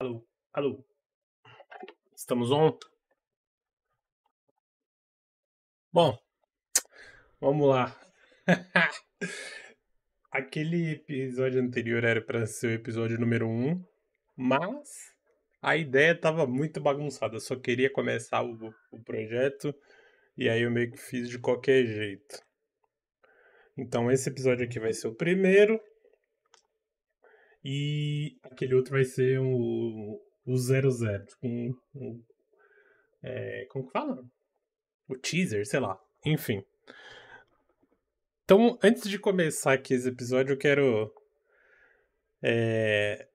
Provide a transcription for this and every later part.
Alô, alô. Estamos on? Bom, vamos lá. Aquele episódio anterior era para ser o episódio número 1, um, mas a ideia tava muito bagunçada. Eu só queria começar o, o projeto e aí eu meio que fiz de qualquer jeito. Então esse episódio aqui vai ser o primeiro. E aquele outro vai ser o, o 00. Um, um, é, como que fala? O teaser, sei lá. Enfim. Então, antes de começar aqui esse episódio, eu quero. É,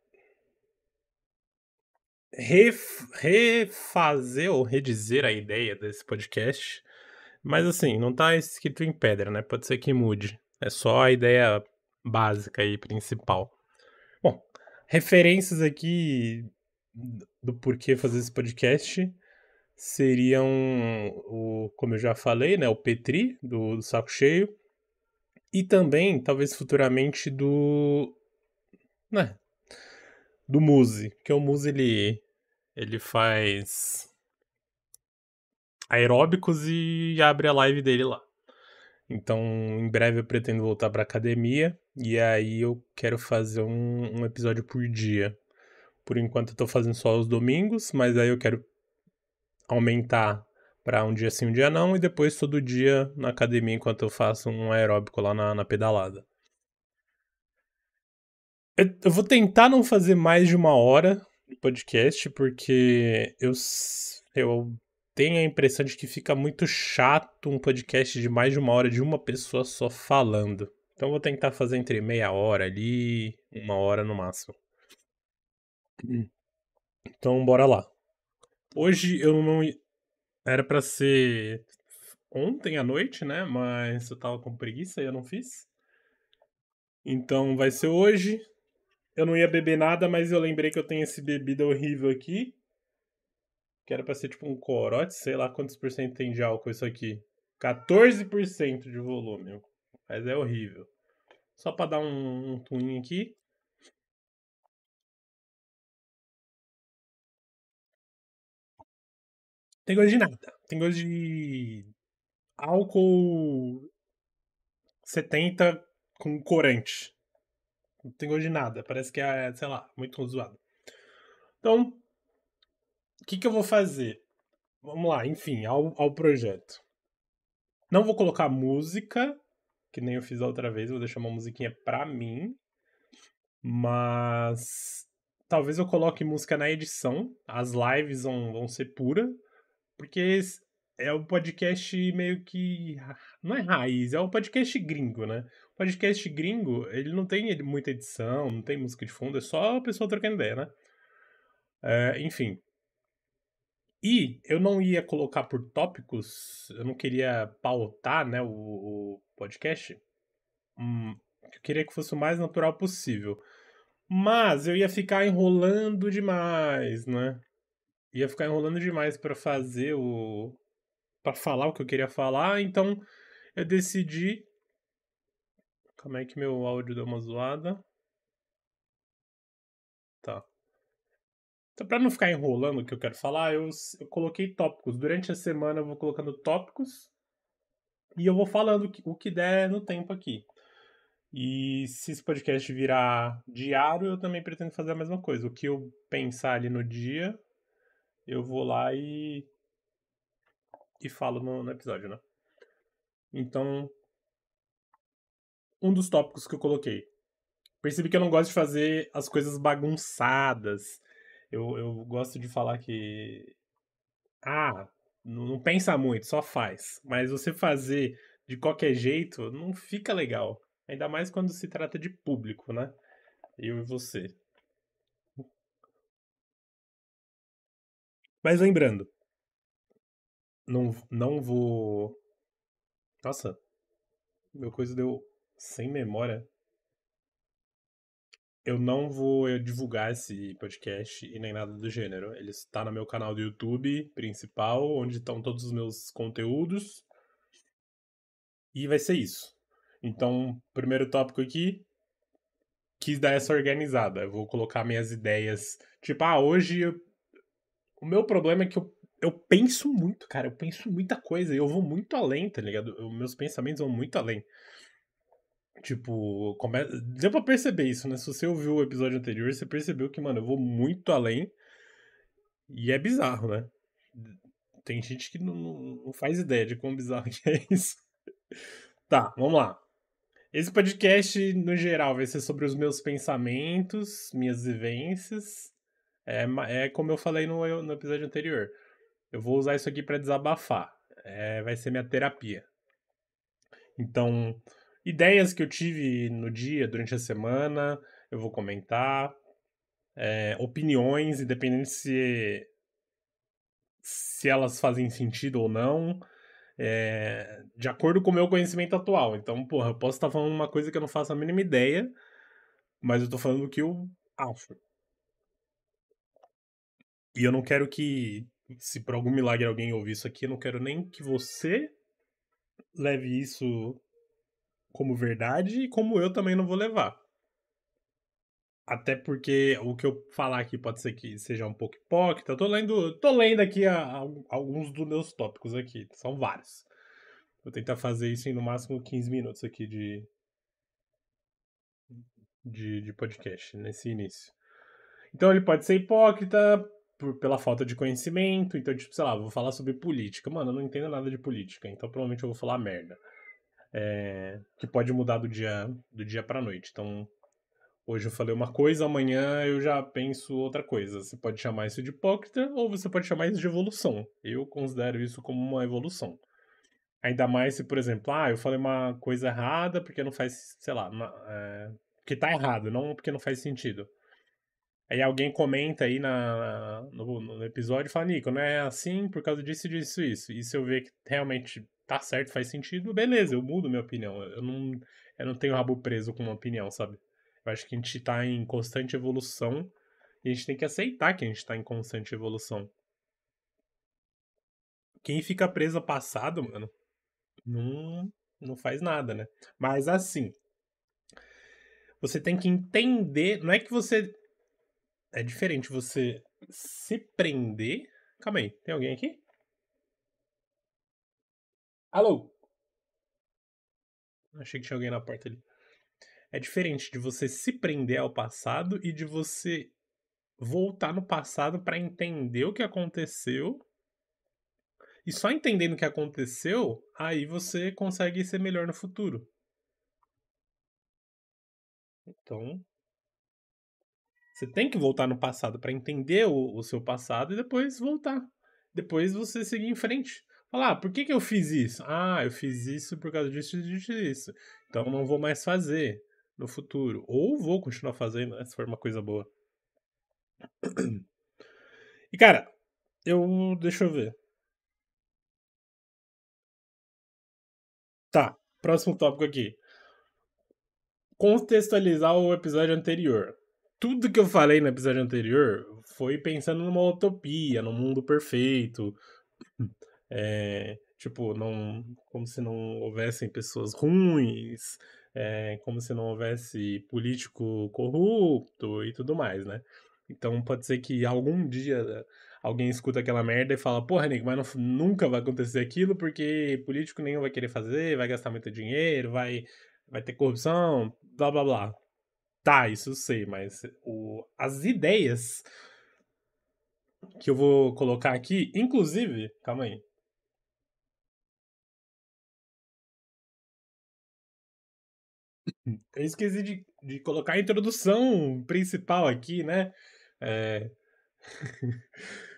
ref, refazer ou redizer a ideia desse podcast. Mas assim, não tá escrito em pedra, né? Pode ser que mude. É só a ideia básica e principal. Bom, referências aqui do porquê fazer esse podcast seriam o, como eu já falei, né, o Petri do, do Saco Cheio e também, talvez futuramente do né, do Muse, que o Muse ele ele faz aeróbicos e abre a live dele lá. Então, em breve eu pretendo voltar para academia e aí eu quero fazer um, um, episódio por dia. Por enquanto eu tô fazendo só os domingos, mas aí eu quero aumentar para um dia sim, um dia não, e depois todo dia na academia enquanto eu faço um aeróbico lá na, na pedalada. Eu, eu vou tentar não fazer mais de uma hora de podcast, porque eu, eu tenho a impressão de que fica muito chato um podcast de mais de uma hora de uma pessoa só falando. Então vou tentar fazer entre meia hora ali, uma hora no máximo. Então bora lá. Hoje eu não era para ser ontem à noite, né? Mas eu tava com preguiça e eu não fiz. Então vai ser hoje. Eu não ia beber nada, mas eu lembrei que eu tenho esse bebida horrível aqui. Que era pra ser tipo um corote, sei lá quantos por cento tem de álcool isso aqui. 14% de volume. Mas é horrível. Só pra dar um, um twin aqui. Tem gosto de nada. Tem gosto de álcool 70 com corante. Não tem gosto de nada. Parece que é, sei lá, muito zoado. Então, o que, que eu vou fazer? Vamos lá, enfim, ao, ao projeto. Não vou colocar música, que nem eu fiz a outra vez, vou deixar uma musiquinha pra mim. Mas talvez eu coloque música na edição. As lives vão, vão ser pura. Porque é um podcast meio que. Não é raiz, é um podcast gringo, né? O podcast gringo, ele não tem muita edição, não tem música de fundo, é só a pessoa trocando ideia, né? É, enfim, e eu não ia colocar por tópicos, eu não queria pautar né, o, o podcast. Hum, eu queria que fosse o mais natural possível. Mas eu ia ficar enrolando demais, né? Ia ficar enrolando demais para fazer o. para falar o que eu queria falar, então eu decidi. Como é que meu áudio deu uma zoada? Tá. Então, para não ficar enrolando o que eu quero falar, eu, eu coloquei tópicos. Durante a semana eu vou colocando tópicos e eu vou falando o que der no tempo aqui. E se esse podcast virar diário, eu também pretendo fazer a mesma coisa. O que eu pensar ali no dia, eu vou lá e. e falo no, no episódio, né? Então. Um dos tópicos que eu coloquei. Percebi que eu não gosto de fazer as coisas bagunçadas eu, eu gosto de falar que. Ah, não pensa muito, só faz. Mas você fazer de qualquer jeito não fica legal. Ainda mais quando se trata de público, né? Eu e você. Mas lembrando, não, não vou. Nossa, meu coisa deu sem memória eu não vou eh, divulgar esse podcast e nem nada do gênero. Ele está no meu canal do YouTube principal, onde estão todos os meus conteúdos. E vai ser isso. Então, primeiro tópico aqui, quis dar essa organizada. Eu vou colocar minhas ideias Tipo, ah, hoje eu... o meu problema é que eu, eu penso muito, cara. Eu penso muita coisa e eu vou muito além, tá ligado? Eu, meus pensamentos vão muito além. Tipo, come... deu pra perceber isso, né? Se você ouviu o episódio anterior, você percebeu que, mano, eu vou muito além. E é bizarro, né? Tem gente que não, não faz ideia de quão bizarro que é isso. Tá, vamos lá. Esse podcast, no geral, vai ser sobre os meus pensamentos, minhas vivências. É, é como eu falei no, no episódio anterior. Eu vou usar isso aqui para desabafar. É, vai ser minha terapia. Então, ideias que eu tive no dia, durante a semana, eu vou comentar. É, opiniões, independente se se elas fazem sentido ou não, é, de acordo com o meu conhecimento atual. Então, porra, eu posso estar falando uma coisa que eu não faço a mínima ideia, mas eu tô falando o que eu acho. E eu não quero que, se por algum milagre alguém ouvir isso aqui, eu não quero nem que você leve isso como verdade e como eu também não vou levar. Até porque o que eu falar aqui pode ser que seja um pouco hipócrita. Eu tô lendo, tô lendo aqui a, a, alguns dos meus tópicos aqui. São vários. Vou tentar fazer isso em no máximo 15 minutos aqui de, de, de podcast, nesse início. Então ele pode ser hipócrita por, pela falta de conhecimento. Então, tipo, sei lá, vou falar sobre política. Mano, eu não entendo nada de política, então provavelmente eu vou falar merda. É, que pode mudar do dia, do dia pra noite. Então, Hoje eu falei uma coisa, amanhã eu já penso outra coisa. Você pode chamar isso de hipócrita ou você pode chamar isso de evolução. Eu considero isso como uma evolução. Ainda mais se, por exemplo, ah, eu falei uma coisa errada porque não faz, sei lá, uma, é, porque tá errado, não porque não faz sentido. Aí alguém comenta aí na, no, no episódio e fala, Nico, não é assim por causa disso, disso, isso. E se eu ver que realmente tá certo, faz sentido, beleza, eu mudo minha opinião. Eu não, eu não tenho rabo preso com uma opinião, sabe? Eu acho que a gente está em constante evolução e a gente tem que aceitar que a gente está em constante evolução. Quem fica preso ao passado, mano, não, não faz nada, né? Mas assim, você tem que entender. Não é que você. É diferente você se prender. Calma aí, tem alguém aqui? Alô? Achei que tinha alguém na porta ali. É diferente de você se prender ao passado e de você voltar no passado para entender o que aconteceu. E só entendendo o que aconteceu, aí você consegue ser melhor no futuro. Então, você tem que voltar no passado para entender o, o, seu passado e depois voltar. Depois você seguir em frente. Falar, ah, por que, que eu fiz isso? Ah, eu fiz isso por causa disso, disso, disso. Então não vou mais fazer no futuro. Ou vou continuar fazendo, né, se for uma coisa boa. E cara, eu. Deixa eu ver. Tá, próximo tópico aqui. Contextualizar o episódio anterior. Tudo que eu falei no episódio anterior foi pensando numa utopia, num mundo perfeito. É, tipo, não, como se não houvessem pessoas ruins, é, como se não houvesse político corrupto e tudo mais, né? Então pode ser que algum dia alguém escuta aquela merda e fala, porra, Nico, mas não, nunca vai acontecer aquilo porque político nenhum vai querer fazer, vai gastar muito dinheiro, vai, vai ter corrupção, blá blá blá. Tá, isso eu sei, mas o, as ideias que eu vou colocar aqui, inclusive, calma aí, Eu esqueci de, de colocar a introdução principal aqui, né? É...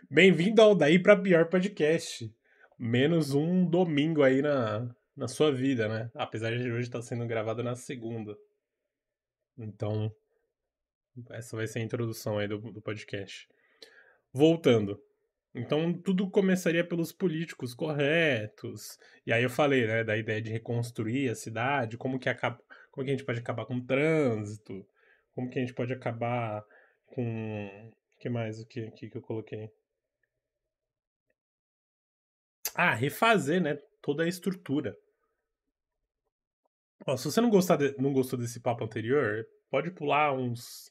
Bem-vindo ao Daí Pra Pior Podcast. Menos um domingo aí na, na sua vida, né? Apesar de hoje estar sendo gravado na segunda. Então, essa vai ser a introdução aí do, do podcast. Voltando. Então tudo começaria pelos políticos corretos. E aí eu falei, né, da ideia de reconstruir a cidade, como que acaba, como que a gente pode acabar com o trânsito, como que a gente pode acabar com o que mais o que, que eu coloquei? Ah, refazer, né, toda a estrutura. Ó, se você não, gostar de, não gostou desse papo anterior, pode pular uns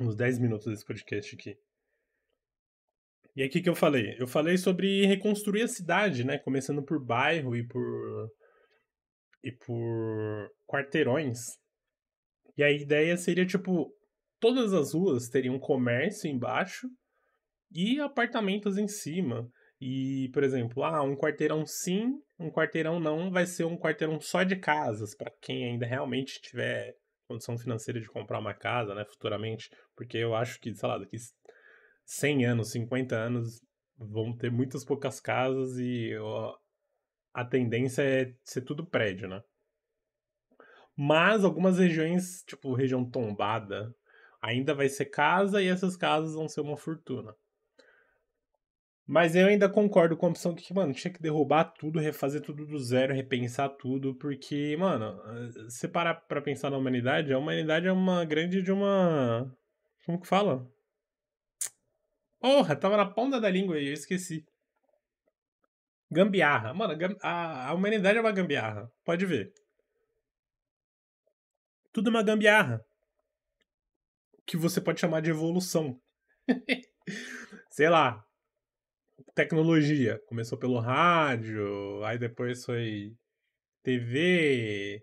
uns 10 minutos desse podcast aqui. E aí, o que eu falei? Eu falei sobre reconstruir a cidade, né? Começando por bairro e por. E por quarteirões. E a ideia seria, tipo, todas as ruas teriam comércio embaixo e apartamentos em cima. E, por exemplo, ah, um quarteirão sim, um quarteirão não, vai ser um quarteirão só de casas, para quem ainda realmente tiver condição financeira de comprar uma casa, né, futuramente, porque eu acho que, sei lá, daqui 100 anos, 50 anos, vão ter muitas poucas casas e a tendência é ser tudo prédio, né? Mas algumas regiões, tipo região tombada, ainda vai ser casa e essas casas vão ser uma fortuna. Mas eu ainda concordo com a opção que, mano, tinha que derrubar tudo, refazer tudo do zero, repensar tudo, porque, mano, se parar pra pensar na humanidade, a humanidade é uma grande de uma. Como que fala? Porra, tava na ponta da língua aí, eu esqueci. Gambiarra. Mano, a, a humanidade é uma gambiarra. Pode ver. Tudo é uma gambiarra. Que você pode chamar de evolução. Sei lá, tecnologia. Começou pelo rádio, aí depois foi TV,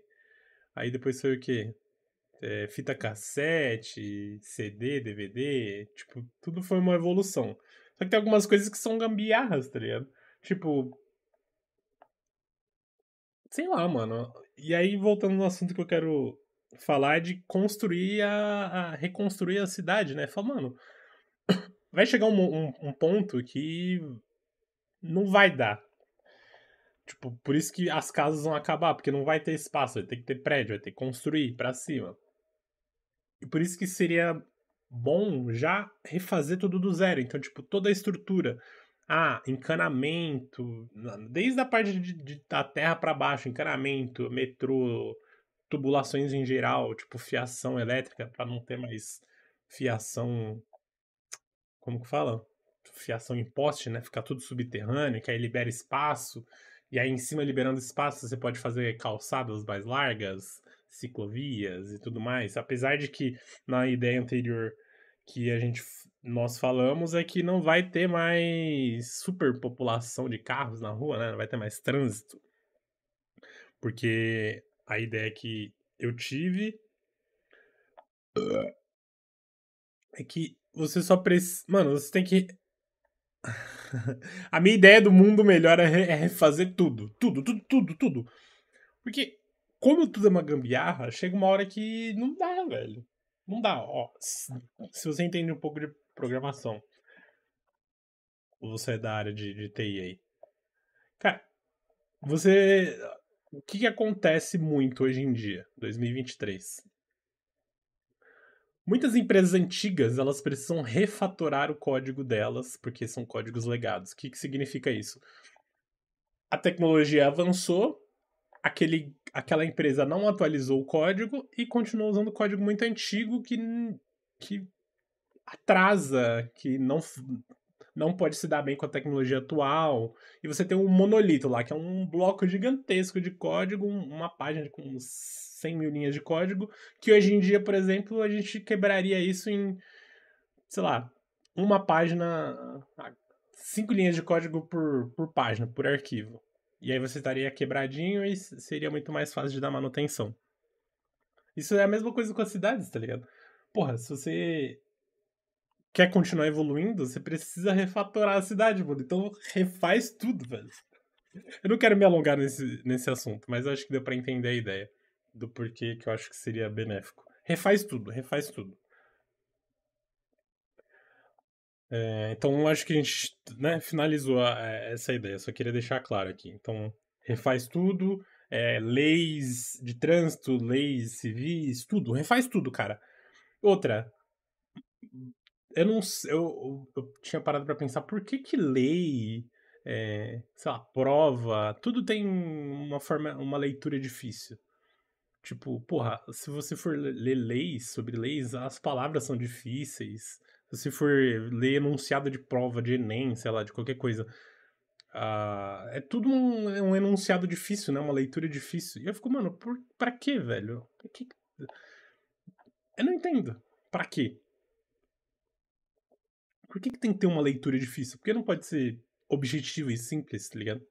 aí depois foi o quê? É, fita cassete, CD, DVD, tipo, tudo foi uma evolução. Só que tem algumas coisas que são gambiarras, tá ligado? Tipo. Sei lá, mano. E aí, voltando no assunto que eu quero falar, é de construir a. a reconstruir a cidade, né? Fala, mano. Vai chegar um, um, um ponto que não vai dar. Tipo, por isso que as casas vão acabar, porque não vai ter espaço, vai ter que ter prédio, vai ter que construir para cima. E por isso que seria bom já refazer tudo do zero. Então, tipo, toda a estrutura. Ah, encanamento, desde a parte de, de da terra para baixo, encanamento, metrô, tubulações em geral, tipo fiação elétrica, para não ter mais fiação. Como que fala? fiação em poste, né? Ficar tudo subterrâneo, que aí libera espaço. E aí, em cima, liberando espaço, você pode fazer calçadas mais largas, ciclovias e tudo mais. Apesar de que na ideia anterior que a gente nós falamos é que não vai ter mais superpopulação de carros na rua, né? Não vai ter mais trânsito. Porque a ideia que eu tive é que você só precisa. Mano, você tem que a minha ideia do mundo melhor é, é refazer tudo. Tudo, tudo, tudo, tudo. Porque, como tudo é uma gambiarra, chega uma hora que não dá, velho. Não dá. Ó, se você entende um pouco de programação, você é da área de, de TI aí. Cara, você. O que, que acontece muito hoje em dia, 2023? Muitas empresas antigas, elas precisam refatorar o código delas, porque são códigos legados. O que, que significa isso? A tecnologia avançou, aquele, aquela empresa não atualizou o código e continuou usando código muito antigo que, que atrasa, que não, não pode se dar bem com a tecnologia atual. E você tem um monolito lá, que é um bloco gigantesco de código, uma página com uns 100 mil linhas de código, que hoje em dia, por exemplo, a gente quebraria isso em, sei lá, uma página, cinco linhas de código por, por página, por arquivo. E aí você estaria quebradinho e seria muito mais fácil de dar manutenção. Isso é a mesma coisa com as cidades, tá ligado? Porra, se você quer continuar evoluindo, você precisa refatorar a cidade, mano. Então refaz tudo, velho. Eu não quero me alongar nesse, nesse assunto, mas acho que deu para entender a ideia do porquê que eu acho que seria benéfico. Refaz tudo, refaz tudo. É, então, acho que a gente né, finalizou a, a, essa ideia, só queria deixar claro aqui. Então, refaz tudo, é, leis de trânsito, leis civis, tudo, refaz tudo, cara. Outra, eu não eu, eu tinha parado para pensar por que que lei, é, sei lá, prova, tudo tem uma forma, uma leitura difícil. Tipo, porra, se você for ler leis sobre leis, as palavras são difíceis. Se for ler enunciado de prova de Enem, sei lá, de qualquer coisa. Uh, é tudo um, é um, enunciado difícil, né? Uma leitura difícil. E eu fico, mano, por, pra quê, velho? Eu não entendo. Pra quê? Por que, que tem que ter uma leitura difícil? Por que não pode ser objetivo e simples, tá ligado?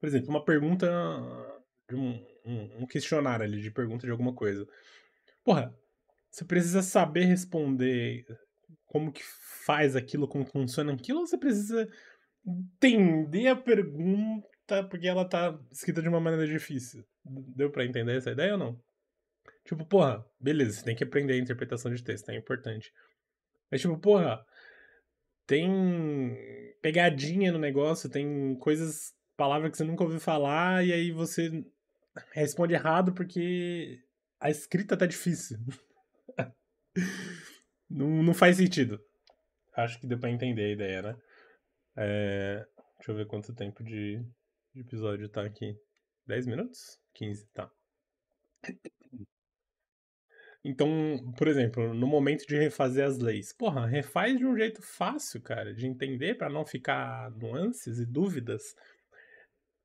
Por exemplo, uma pergunta de um, um, um questionário ali de pergunta de alguma coisa. Porra, você precisa saber responder como que faz aquilo, como funciona aquilo, você precisa entender a pergunta porque ela tá escrita de uma maneira difícil? Deu para entender essa ideia ou não? Tipo, porra, beleza, você tem que aprender a interpretação de texto, é importante. Mas tipo, porra, tem pegadinha no negócio, tem coisas, palavras que você nunca ouviu falar, e aí você responde errado porque a escrita tá difícil. não, não faz sentido. Acho que deu pra entender a ideia, né? É... Deixa eu ver quanto tempo de, de episódio tá aqui. 10 minutos? 15, tá. Então, por exemplo, no momento de refazer as leis, porra, refaz de um jeito fácil, cara, de entender para não ficar nuances e dúvidas.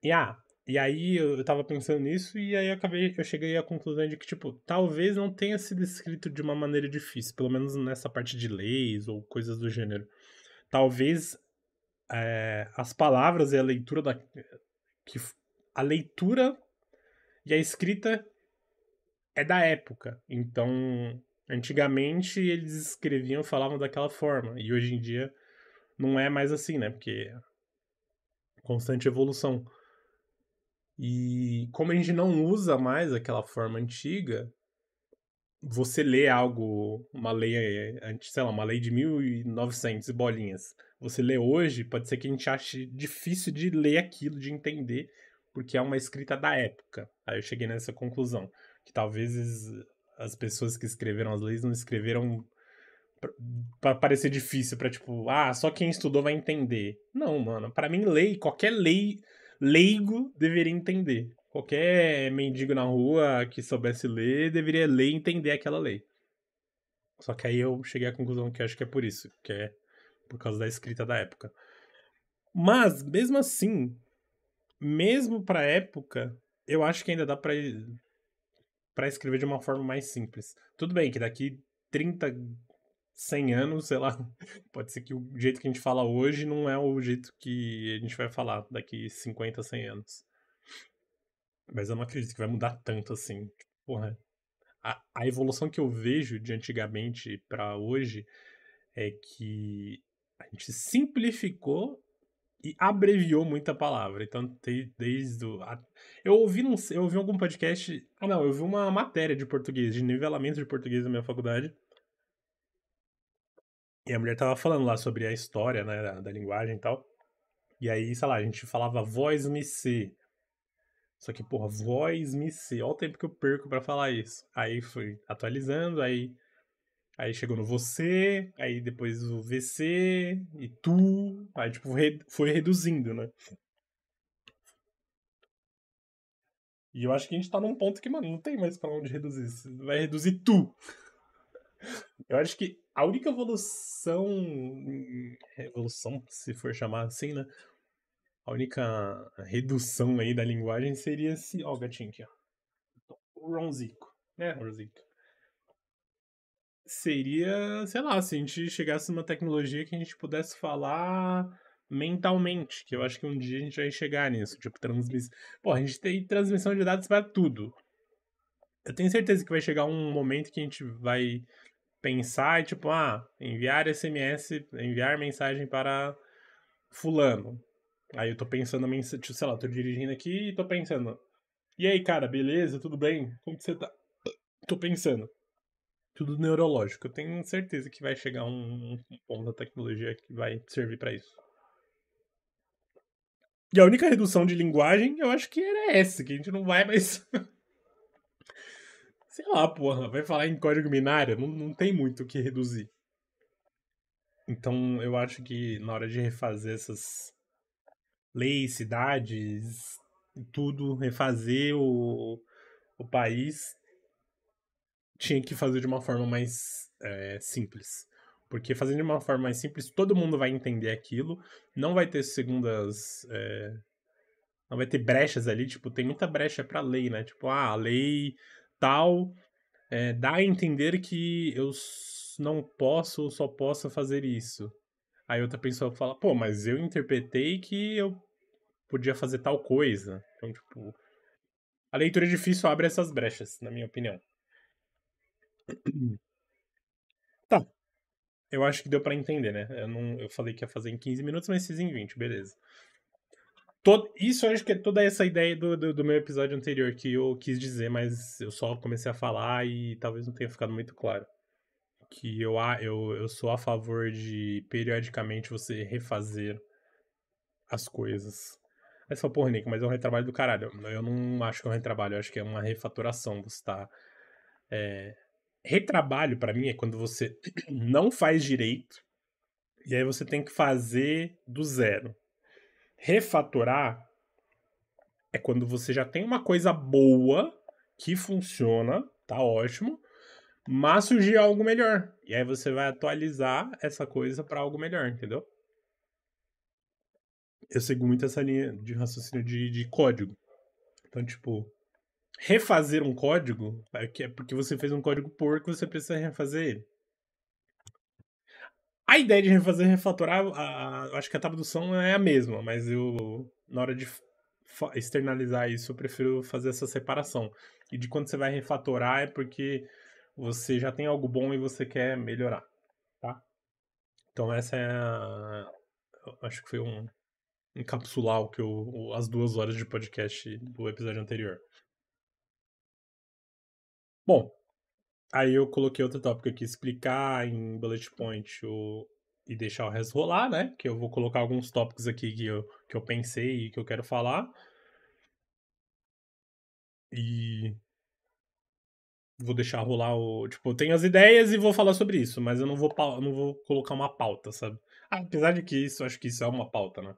E ah, e aí eu, tava pensando nisso e aí eu acabei, eu cheguei à conclusão de que tipo, talvez não tenha sido escrito de uma maneira difícil, pelo menos nessa parte de leis ou coisas do gênero. Talvez é, as palavras e a leitura da que a leitura e a escrita é da época. Então, antigamente eles escreviam, falavam daquela forma. E hoje em dia não é mais assim, né? Porque constante evolução. E como a gente não usa mais aquela forma antiga, você lê algo, uma lei, sei lá, uma lei de 1900 e bolinhas. Você lê hoje, pode ser que a gente ache difícil de ler aquilo, de entender, porque é uma escrita da época. Aí eu cheguei nessa conclusão que talvez as pessoas que escreveram as leis não escreveram para parecer difícil, para tipo, ah, só quem estudou vai entender. Não, mano, para mim lei, qualquer lei leigo deveria entender. Qualquer mendigo na rua que soubesse ler deveria ler e entender aquela lei. Só que aí eu cheguei à conclusão que acho que é por isso, que é por causa da escrita da época. Mas mesmo assim, mesmo para época, eu acho que ainda dá para escrever de uma forma mais simples. Tudo bem que daqui 30, 100 anos, sei lá, pode ser que o jeito que a gente fala hoje não é o jeito que a gente vai falar daqui 50, 100 anos. Mas eu não acredito que vai mudar tanto assim. Porra, a, a evolução que eu vejo de antigamente para hoje é que a gente simplificou e abreviou muita palavra. Então, desde o. Eu ouvi, num, eu ouvi algum podcast. Ah, não, eu vi uma matéria de português, de nivelamento de português na minha faculdade. E a mulher tava falando lá sobre a história, né, da, da linguagem e tal. E aí, sei lá, a gente falava voz me ser. Só que, porra, voz me ser. Olha o tempo que eu perco para falar isso. Aí fui atualizando, aí Aí chegou no você, aí depois o VC e tu. Aí, tipo, foi reduzindo, né? E eu acho que a gente tá num ponto que, mano, não tem mais pra onde reduzir. Vai reduzir tu. Eu acho que a única evolução. Evolução, se for chamar assim, né? A única redução aí da linguagem seria esse. Ó, o gatinho aqui, ó. O Ronzico. É, Ronzico seria, sei lá, se a gente chegasse numa tecnologia que a gente pudesse falar mentalmente, que eu acho que um dia a gente vai chegar nisso, tipo, transmissão. Pô, a gente tem transmissão de dados para tudo. Eu tenho certeza que vai chegar um momento que a gente vai pensar, tipo, ah, enviar SMS, enviar mensagem para fulano. Aí eu tô pensando, tipo, sei lá, tô dirigindo aqui e tô pensando. E aí, cara, beleza? Tudo bem? Como que você tá? Tô pensando tudo neurológico. Eu tenho certeza que vai chegar um, um ponto da tecnologia que vai servir para isso. E a única redução de linguagem, eu acho que era essa, que a gente não vai mais. Sei lá, porra, vai falar em código binário, não, não tem muito o que reduzir. Então eu acho que na hora de refazer essas leis, cidades, tudo, refazer o, o país, tinha que fazer de uma forma mais é, simples. Porque fazendo de uma forma mais simples, todo mundo vai entender aquilo, não vai ter segundas. É, não vai ter brechas ali, tipo, tem muita brecha pra lei, né? Tipo, ah, a lei tal é, dá a entender que eu não posso ou só posso fazer isso. Aí outra pessoa fala, pô, mas eu interpretei que eu podia fazer tal coisa. Então, tipo, a leitura difícil abre essas brechas, na minha opinião. Tá. Eu acho que deu para entender, né? Eu, não, eu falei que ia fazer em 15 minutos, mas fiz em 20, beleza. Todo, isso eu acho que é toda essa ideia do, do, do, meu episódio anterior que eu quis dizer, mas eu só comecei a falar e talvez não tenha ficado muito claro. Que eu, eu, eu sou a favor de periodicamente você refazer as coisas. Aí você fala, porra, Nick, mas é um retrabalho do caralho. Eu não acho que é um retrabalho, eu acho que é uma refatoração. Você tá. É... Retrabalho, para mim, é quando você não faz direito e aí você tem que fazer do zero. Refatorar é quando você já tem uma coisa boa que funciona, tá ótimo, mas surgiu algo melhor. E aí você vai atualizar essa coisa para algo melhor, entendeu? Eu sigo muito essa linha de raciocínio de, de código. Então, tipo, refazer um código é porque você fez um código porco, você precisa refazer ele. A ideia de refazer refatorar, a, a, acho que a tradução é a mesma, mas eu, na hora de externalizar isso, eu prefiro fazer essa separação. E de quando você vai refatorar é porque você já tem algo bom e você quer melhorar, tá? Então essa é a... Acho que foi um encapsular o que eu, as duas horas de podcast do episódio anterior. Bom, Aí eu coloquei outro tópico aqui, explicar em bullet point o, e deixar o resto rolar, né? Que eu vou colocar alguns tópicos aqui que eu, que eu pensei e que eu quero falar. E vou deixar rolar o. Tipo, eu tenho as ideias e vou falar sobre isso, mas eu não vou, não vou colocar uma pauta, sabe? Ah, apesar de que isso, acho que isso é uma pauta, né?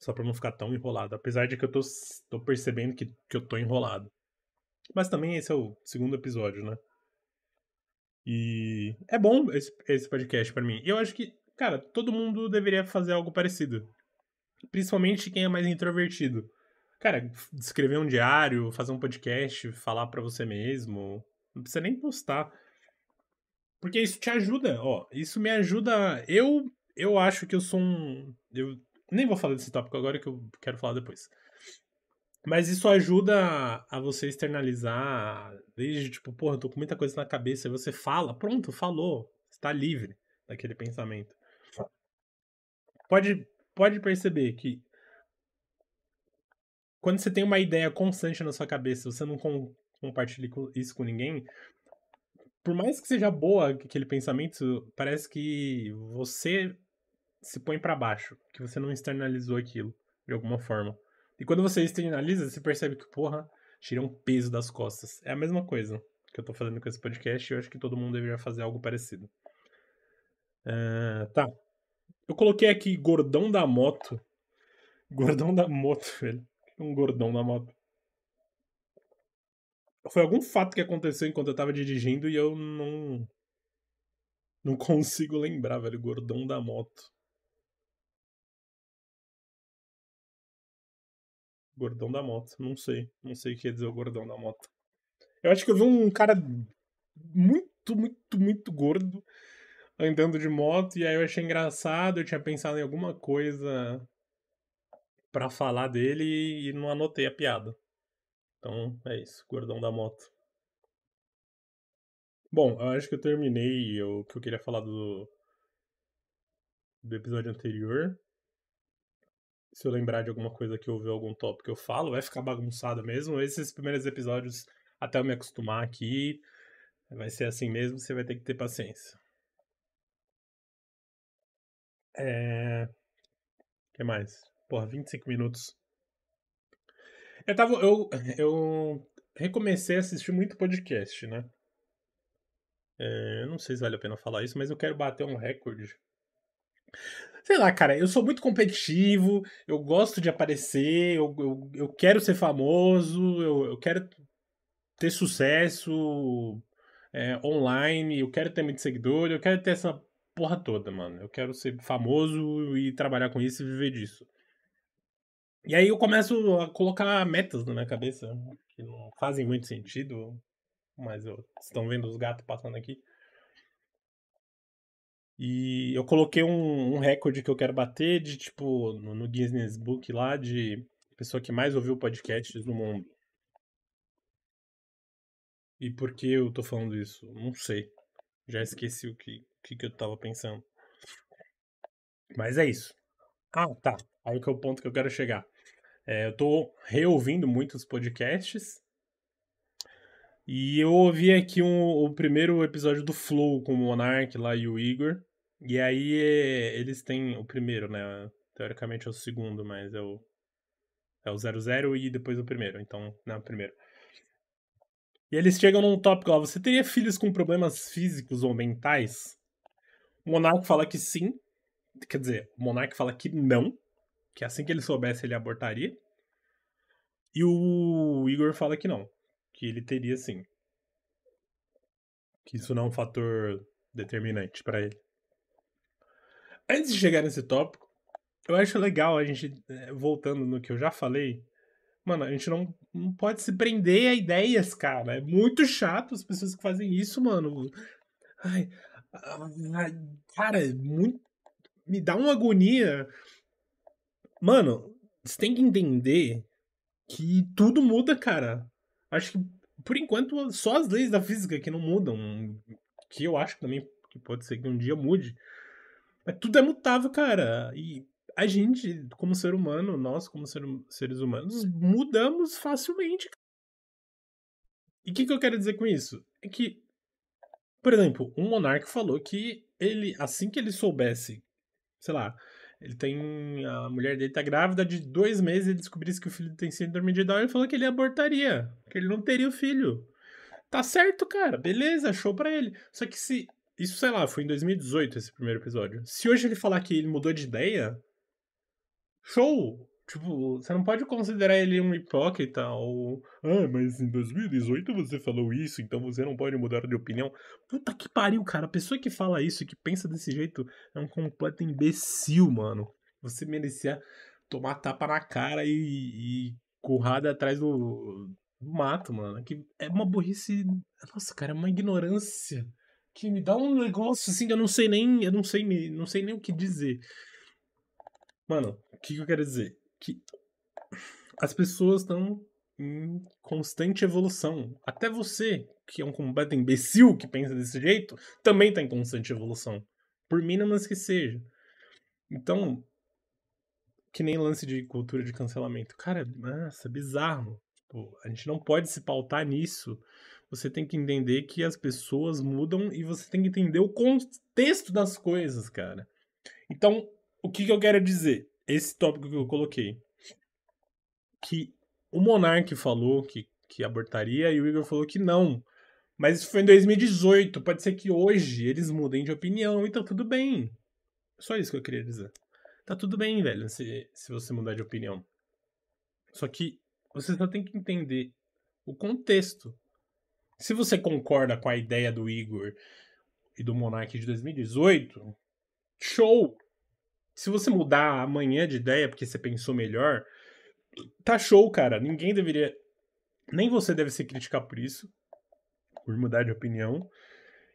Só pra não ficar tão enrolado. Apesar de que eu tô, tô percebendo que, que eu tô enrolado. Mas também esse é o segundo episódio, né? E é bom esse, esse podcast para mim. Eu acho que, cara, todo mundo deveria fazer algo parecido. Principalmente quem é mais introvertido. Cara, escrever um diário, fazer um podcast, falar para você mesmo. Não precisa nem postar. Porque isso te ajuda, ó. Isso me ajuda. Eu eu acho que eu sou um. Eu nem vou falar desse tópico agora que eu quero falar depois. Mas isso ajuda a você externalizar, desde tipo, porra, eu tô com muita coisa na cabeça, e você fala, pronto, falou, está livre daquele pensamento. Pode, pode perceber que quando você tem uma ideia constante na sua cabeça, você não com, compartilha isso com ninguém, por mais que seja boa aquele pensamento, parece que você se põe para baixo, que você não externalizou aquilo de alguma forma. E quando você externaliza, você percebe que, porra, tira um peso das costas. É a mesma coisa que eu tô fazendo com esse podcast e eu acho que todo mundo deveria fazer algo parecido. Uh, tá. Eu coloquei aqui gordão da moto. Gordão da moto, velho. Um gordão da moto. Foi algum fato que aconteceu enquanto eu tava dirigindo e eu não. Não consigo lembrar, velho. Gordão da moto. Gordão da moto. Não sei. Não sei o que quer dizer o gordão da moto. Eu acho que eu vi um cara muito, muito, muito gordo andando de moto e aí eu achei engraçado. Eu tinha pensado em alguma coisa para falar dele e não anotei a piada. Então é isso. Gordão da moto. Bom, eu acho que eu terminei o que eu queria falar do, do episódio anterior se eu lembrar de alguma coisa que eu ouvi algum tópico eu falo, vai ficar bagunçado mesmo. Esses primeiros episódios, até eu me acostumar aqui, vai ser assim mesmo, você vai ter que ter paciência. É. O que mais? Porra, 25 minutos. Eu tava. Eu, eu recomecei a assistir muito podcast, né? É, não sei se vale a pena falar isso, mas eu quero bater um recorde Sei lá, cara, eu sou muito competitivo, eu gosto de aparecer, eu, eu, eu quero ser famoso, eu, eu quero ter sucesso é, online, eu quero ter muito seguidor, eu quero ter essa porra toda, mano. Eu quero ser famoso e trabalhar com isso e viver disso. E aí eu começo a colocar metas na minha cabeça que não fazem muito sentido. mas eu, estão vendo os gatos passando aqui. E eu coloquei um, um recorde que eu quero bater de, tipo, no, no Guinness Book lá, de pessoa que mais ouviu podcasts no mundo. E por que eu tô falando isso? Não sei. Já esqueci o que, que, que eu tava pensando. Mas é isso. Ah, tá. Aí que é o ponto que eu quero chegar. É, eu tô reouvindo muitos podcasts. E eu ouvi aqui um, o primeiro episódio do Flow com o Monark lá e o Igor. E aí é, eles têm o primeiro, né? Teoricamente é o segundo, mas é o. É o 00 e depois o primeiro. Então, não, o primeiro. E eles chegam num tópico lá: você teria filhos com problemas físicos ou mentais? O Monark fala que sim. Quer dizer, o Monark fala que não. Que assim que ele soubesse, ele abortaria. E o Igor fala que não. Que ele teria sim. Que isso não é um fator determinante para ele. Antes de chegar nesse tópico, eu acho legal a gente, eh, voltando no que eu já falei, mano, a gente não, não pode se prender a ideias, cara. É muito chato as pessoas que fazem isso, mano. Ai, ai cara, é muito. Me dá uma agonia. Mano, você tem que entender que tudo muda, cara. Acho que, por enquanto, só as leis da física que não mudam. Que eu acho também que pode ser que um dia mude. Mas tudo é mutável, cara. E a gente, como ser humano, nós, como ser, seres humanos, mudamos facilmente. E o que, que eu quero dizer com isso? É que, por exemplo, um monarca falou que ele, assim que ele soubesse, sei lá, ele tem. A mulher dele tá grávida de dois meses e ele descobrisse que o filho tem síndrome de Down, ele falou que ele abortaria, que ele não teria o filho. Tá certo, cara, beleza, show pra ele. Só que se isso, sei lá, foi em 2018 esse primeiro episódio. Se hoje ele falar que ele mudou de ideia, show! Tipo, você não pode considerar ele um hipócrita ou. Ah, mas em 2018 você falou isso, então você não pode mudar de opinião. Puta que pariu, cara. A pessoa que fala isso, que pensa desse jeito, é um completo imbecil, mano. Você merecia tomar tapa na cara e, e currada atrás do, do mato, mano. Que é uma burrice. Nossa, cara, é uma ignorância que me dá um negócio assim que eu não sei nem, eu não sei, não sei nem o que dizer. Mano, o que, que eu quero dizer? Que as pessoas estão em constante evolução. Até você, que é um completo imbecil que pensa desse jeito, também está em constante evolução. Por mínimas que seja. Então, que nem lance de cultura de cancelamento. Cara, nossa, bizarro. Tipo, a gente não pode se pautar nisso você tem que entender que as pessoas mudam e você tem que entender o contexto das coisas, cara. Então, o que, que eu quero dizer? Esse tópico que eu coloquei. Que o Monark falou que, que abortaria e o Igor falou que não. Mas isso foi em 2018. Pode ser que hoje eles mudem de opinião e tá tudo bem. Só isso que eu queria dizer. Tá tudo bem, velho, se, se você mudar de opinião. Só que você só tem que entender o contexto. Se você concorda com a ideia do Igor e do Monark de 2018, show! Se você mudar amanhã de ideia porque você pensou melhor, tá show, cara. Ninguém deveria. Nem você deve se criticar por isso, por mudar de opinião.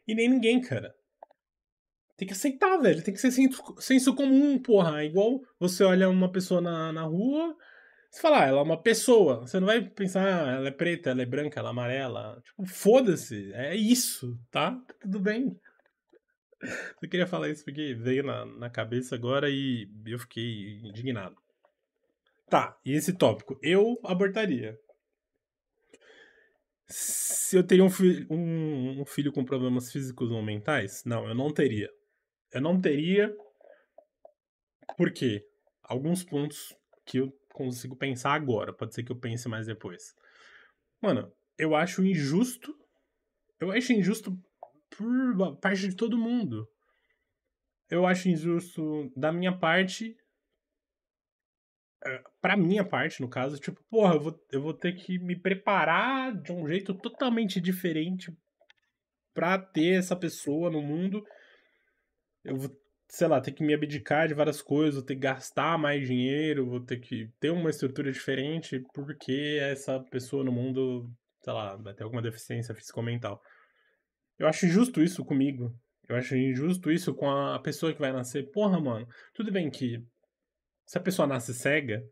E nem ninguém, cara. Tem que aceitar, velho. Tem que ser senso, comum, porra. Igual você olha uma pessoa na, na rua você fala, ah, ela é uma pessoa. Você não vai pensar, ah, ela é preta, ela é branca, ela é amarela. Tipo, foda-se. É isso, tá? Tudo bem. Eu queria falar isso porque veio na, na cabeça agora e eu fiquei indignado. Tá, e esse tópico? Eu abortaria. Se eu teria um, fi um, um filho com problemas físicos ou mentais? Não, eu não teria. Eu não teria. Por quê? Alguns pontos que eu consigo pensar agora. Pode ser que eu pense mais depois. Mano, eu acho injusto. Eu acho injusto por parte de todo mundo. Eu acho injusto da minha parte. Eh, pra minha parte, no caso, tipo, porra, eu vou, eu vou ter que me preparar de um jeito totalmente diferente pra ter essa pessoa no mundo. Eu vou sei lá, ter que me abdicar de várias coisas, vou ter que gastar mais dinheiro, vou ter que ter uma estrutura diferente porque essa pessoa no mundo, sei lá, vai ter alguma deficiência físico-mental. Eu acho injusto isso comigo. Eu acho injusto isso com a pessoa que vai nascer. Porra, mano, tudo bem que se a pessoa nasce cega,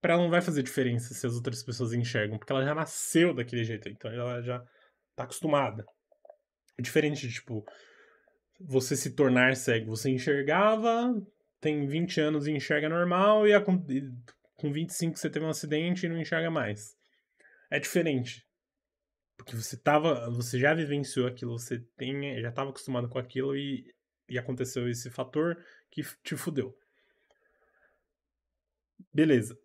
para ela não vai fazer diferença se as outras pessoas enxergam, porque ela já nasceu daquele jeito, então ela já tá acostumada. É diferente de, tipo, você se tornar cego. Você enxergava, tem 20 anos e enxerga normal, e com, com 25 você teve um acidente e não enxerga mais. É diferente. Porque você tava. Você já vivenciou aquilo, você tem, já estava acostumado com aquilo e, e aconteceu esse fator que te fudeu. Beleza.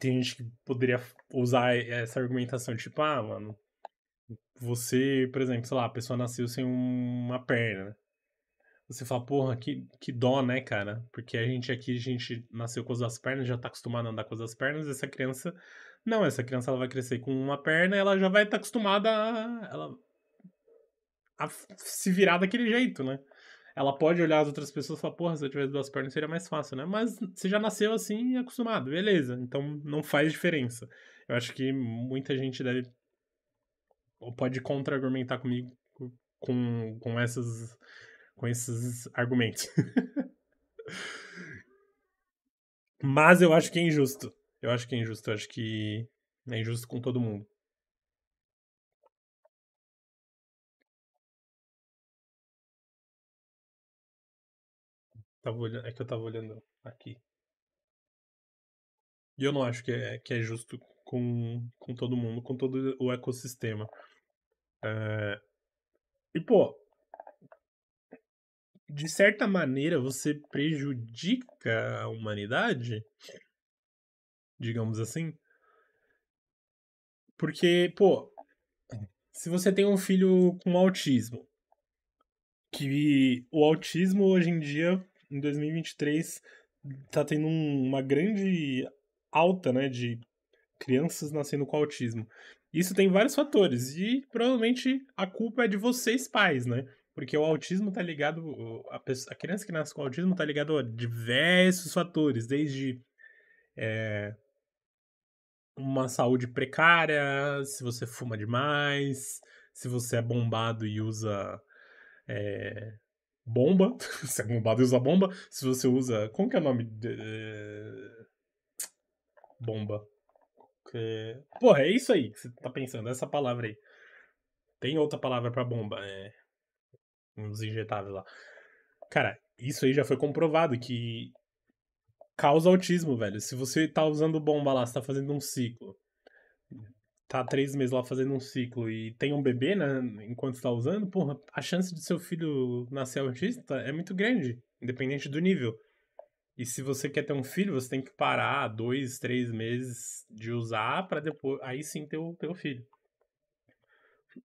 Tem gente que poderia usar essa argumentação, tipo, ah, mano, você, por exemplo, sei lá, a pessoa nasceu sem uma perna. Você fala, porra, que, que dó, né, cara? Porque a gente aqui, a gente nasceu com as duas pernas, já tá acostumado a andar com as duas pernas, essa criança. Não, essa criança ela vai crescer com uma perna ela já vai estar tá acostumada a, ela, a se virar daquele jeito, né? Ela pode olhar as outras pessoas e falar, porra, se eu tivesse duas pernas seria mais fácil, né? Mas você já nasceu assim e acostumado, beleza. Então não faz diferença. Eu acho que muita gente deve. Ou pode contra-argumentar comigo com, com, essas, com esses argumentos. Mas eu acho que é injusto. Eu acho que é injusto. Eu acho que é injusto com todo mundo. Tava olhando, é que eu tava olhando aqui. E eu não acho que é, que é justo com, com todo mundo, com todo o ecossistema. É... E, pô, de certa maneira você prejudica a humanidade, digamos assim. Porque, pô, se você tem um filho com autismo, que o autismo hoje em dia em 2023 tá tendo uma grande alta, né, de crianças nascendo com autismo. Isso tem vários fatores e provavelmente a culpa é de vocês pais, né? Porque o autismo tá ligado a, pessoa, a criança que nasce com autismo tá ligado a diversos fatores, desde é, uma saúde precária, se você fuma demais, se você é bombado e usa é, bomba, se é bombado e usa bomba, se você usa. Como que é o nome? De... Eh, bomba. Que... Porra, é isso aí que você tá pensando, essa palavra aí. Tem outra palavra para bomba, é. Uns injetáveis lá. Cara, isso aí já foi comprovado que causa autismo, velho. Se você tá usando bomba lá, você tá fazendo um ciclo tá três meses lá fazendo um ciclo e tem um bebê, né, enquanto tá usando, porra, a chance de seu filho nascer autista é muito grande, independente do nível. E se você quer ter um filho, você tem que parar dois, três meses de usar para depois, aí sim ter o, ter o filho.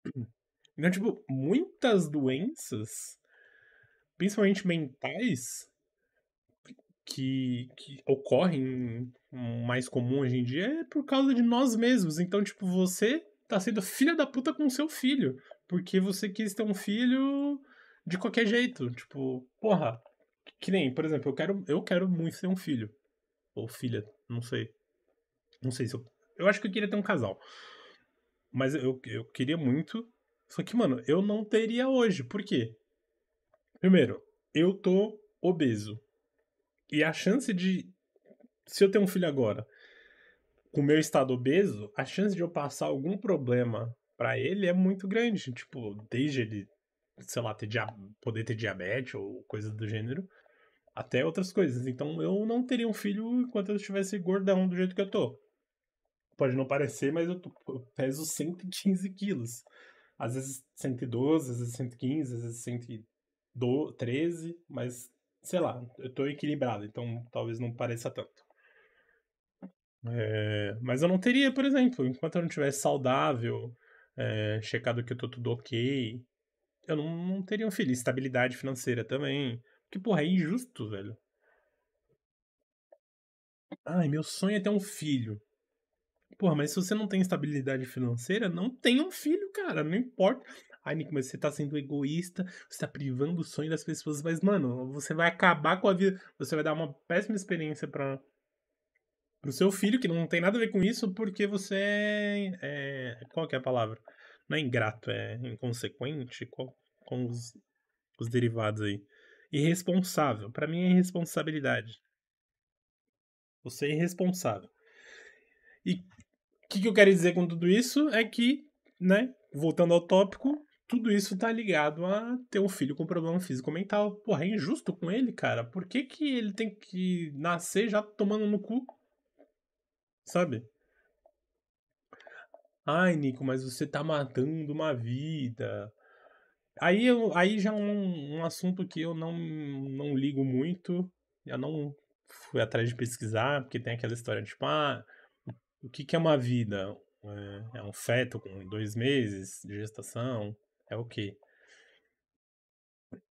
Então, tipo, muitas doenças, principalmente mentais, que, que ocorrem mais comum hoje em dia é por causa de nós mesmos. Então, tipo, você tá sendo filha da puta com seu filho. Porque você quis ter um filho de qualquer jeito. Tipo, porra. Que nem, por exemplo, eu quero, eu quero muito ter um filho. Ou filha, não sei. Não sei se eu. Eu acho que eu queria ter um casal. Mas eu, eu queria muito. Só que, mano, eu não teria hoje. Por quê? Primeiro, eu tô obeso. E a chance de. Se eu tenho um filho agora, com o meu estado obeso, a chance de eu passar algum problema para ele é muito grande. Tipo, desde ele, sei lá, ter dia... poder ter diabetes ou coisa do gênero, até outras coisas. Então eu não teria um filho enquanto eu estivesse gordão do jeito que eu tô. Pode não parecer, mas eu, tô... eu peso 115 quilos. Às vezes 112, às vezes 115, às vezes 113, mas sei lá, eu tô equilibrado, então talvez não pareça tanto. É, mas eu não teria, por exemplo, enquanto eu não tivesse saudável, é, checado que eu tô tudo ok, eu não, não teria um filho. Estabilidade financeira também. Porque, porra, é injusto, velho. Ai, meu sonho é ter um filho. Porra, mas se você não tem estabilidade financeira, não tenha um filho, cara. Não importa. Ai, Nick, mas você tá sendo egoísta, você tá privando o sonho das pessoas, mas, mano, você vai acabar com a vida. Você vai dar uma péssima experiência pra, pro seu filho, que não tem nada a ver com isso, porque você é. é qual que é a palavra? Não é ingrato, é inconsequente? Com os, os derivados aí. Irresponsável. Para mim é irresponsabilidade. Você é irresponsável. E o que, que eu quero dizer com tudo isso é que, né, voltando ao tópico, tudo isso tá ligado a ter um filho com problema físico-mental. Porra, é injusto com ele, cara. Por que, que ele tem que nascer já tomando no cu? Sabe? Ai, Nico, mas você tá matando uma vida. Aí, eu, aí já é um, um assunto que eu não, não ligo muito. Eu não fui atrás de pesquisar, porque tem aquela história de, tipo, ah, o que, que é uma vida? É, é um feto com dois meses de gestação? É o quê?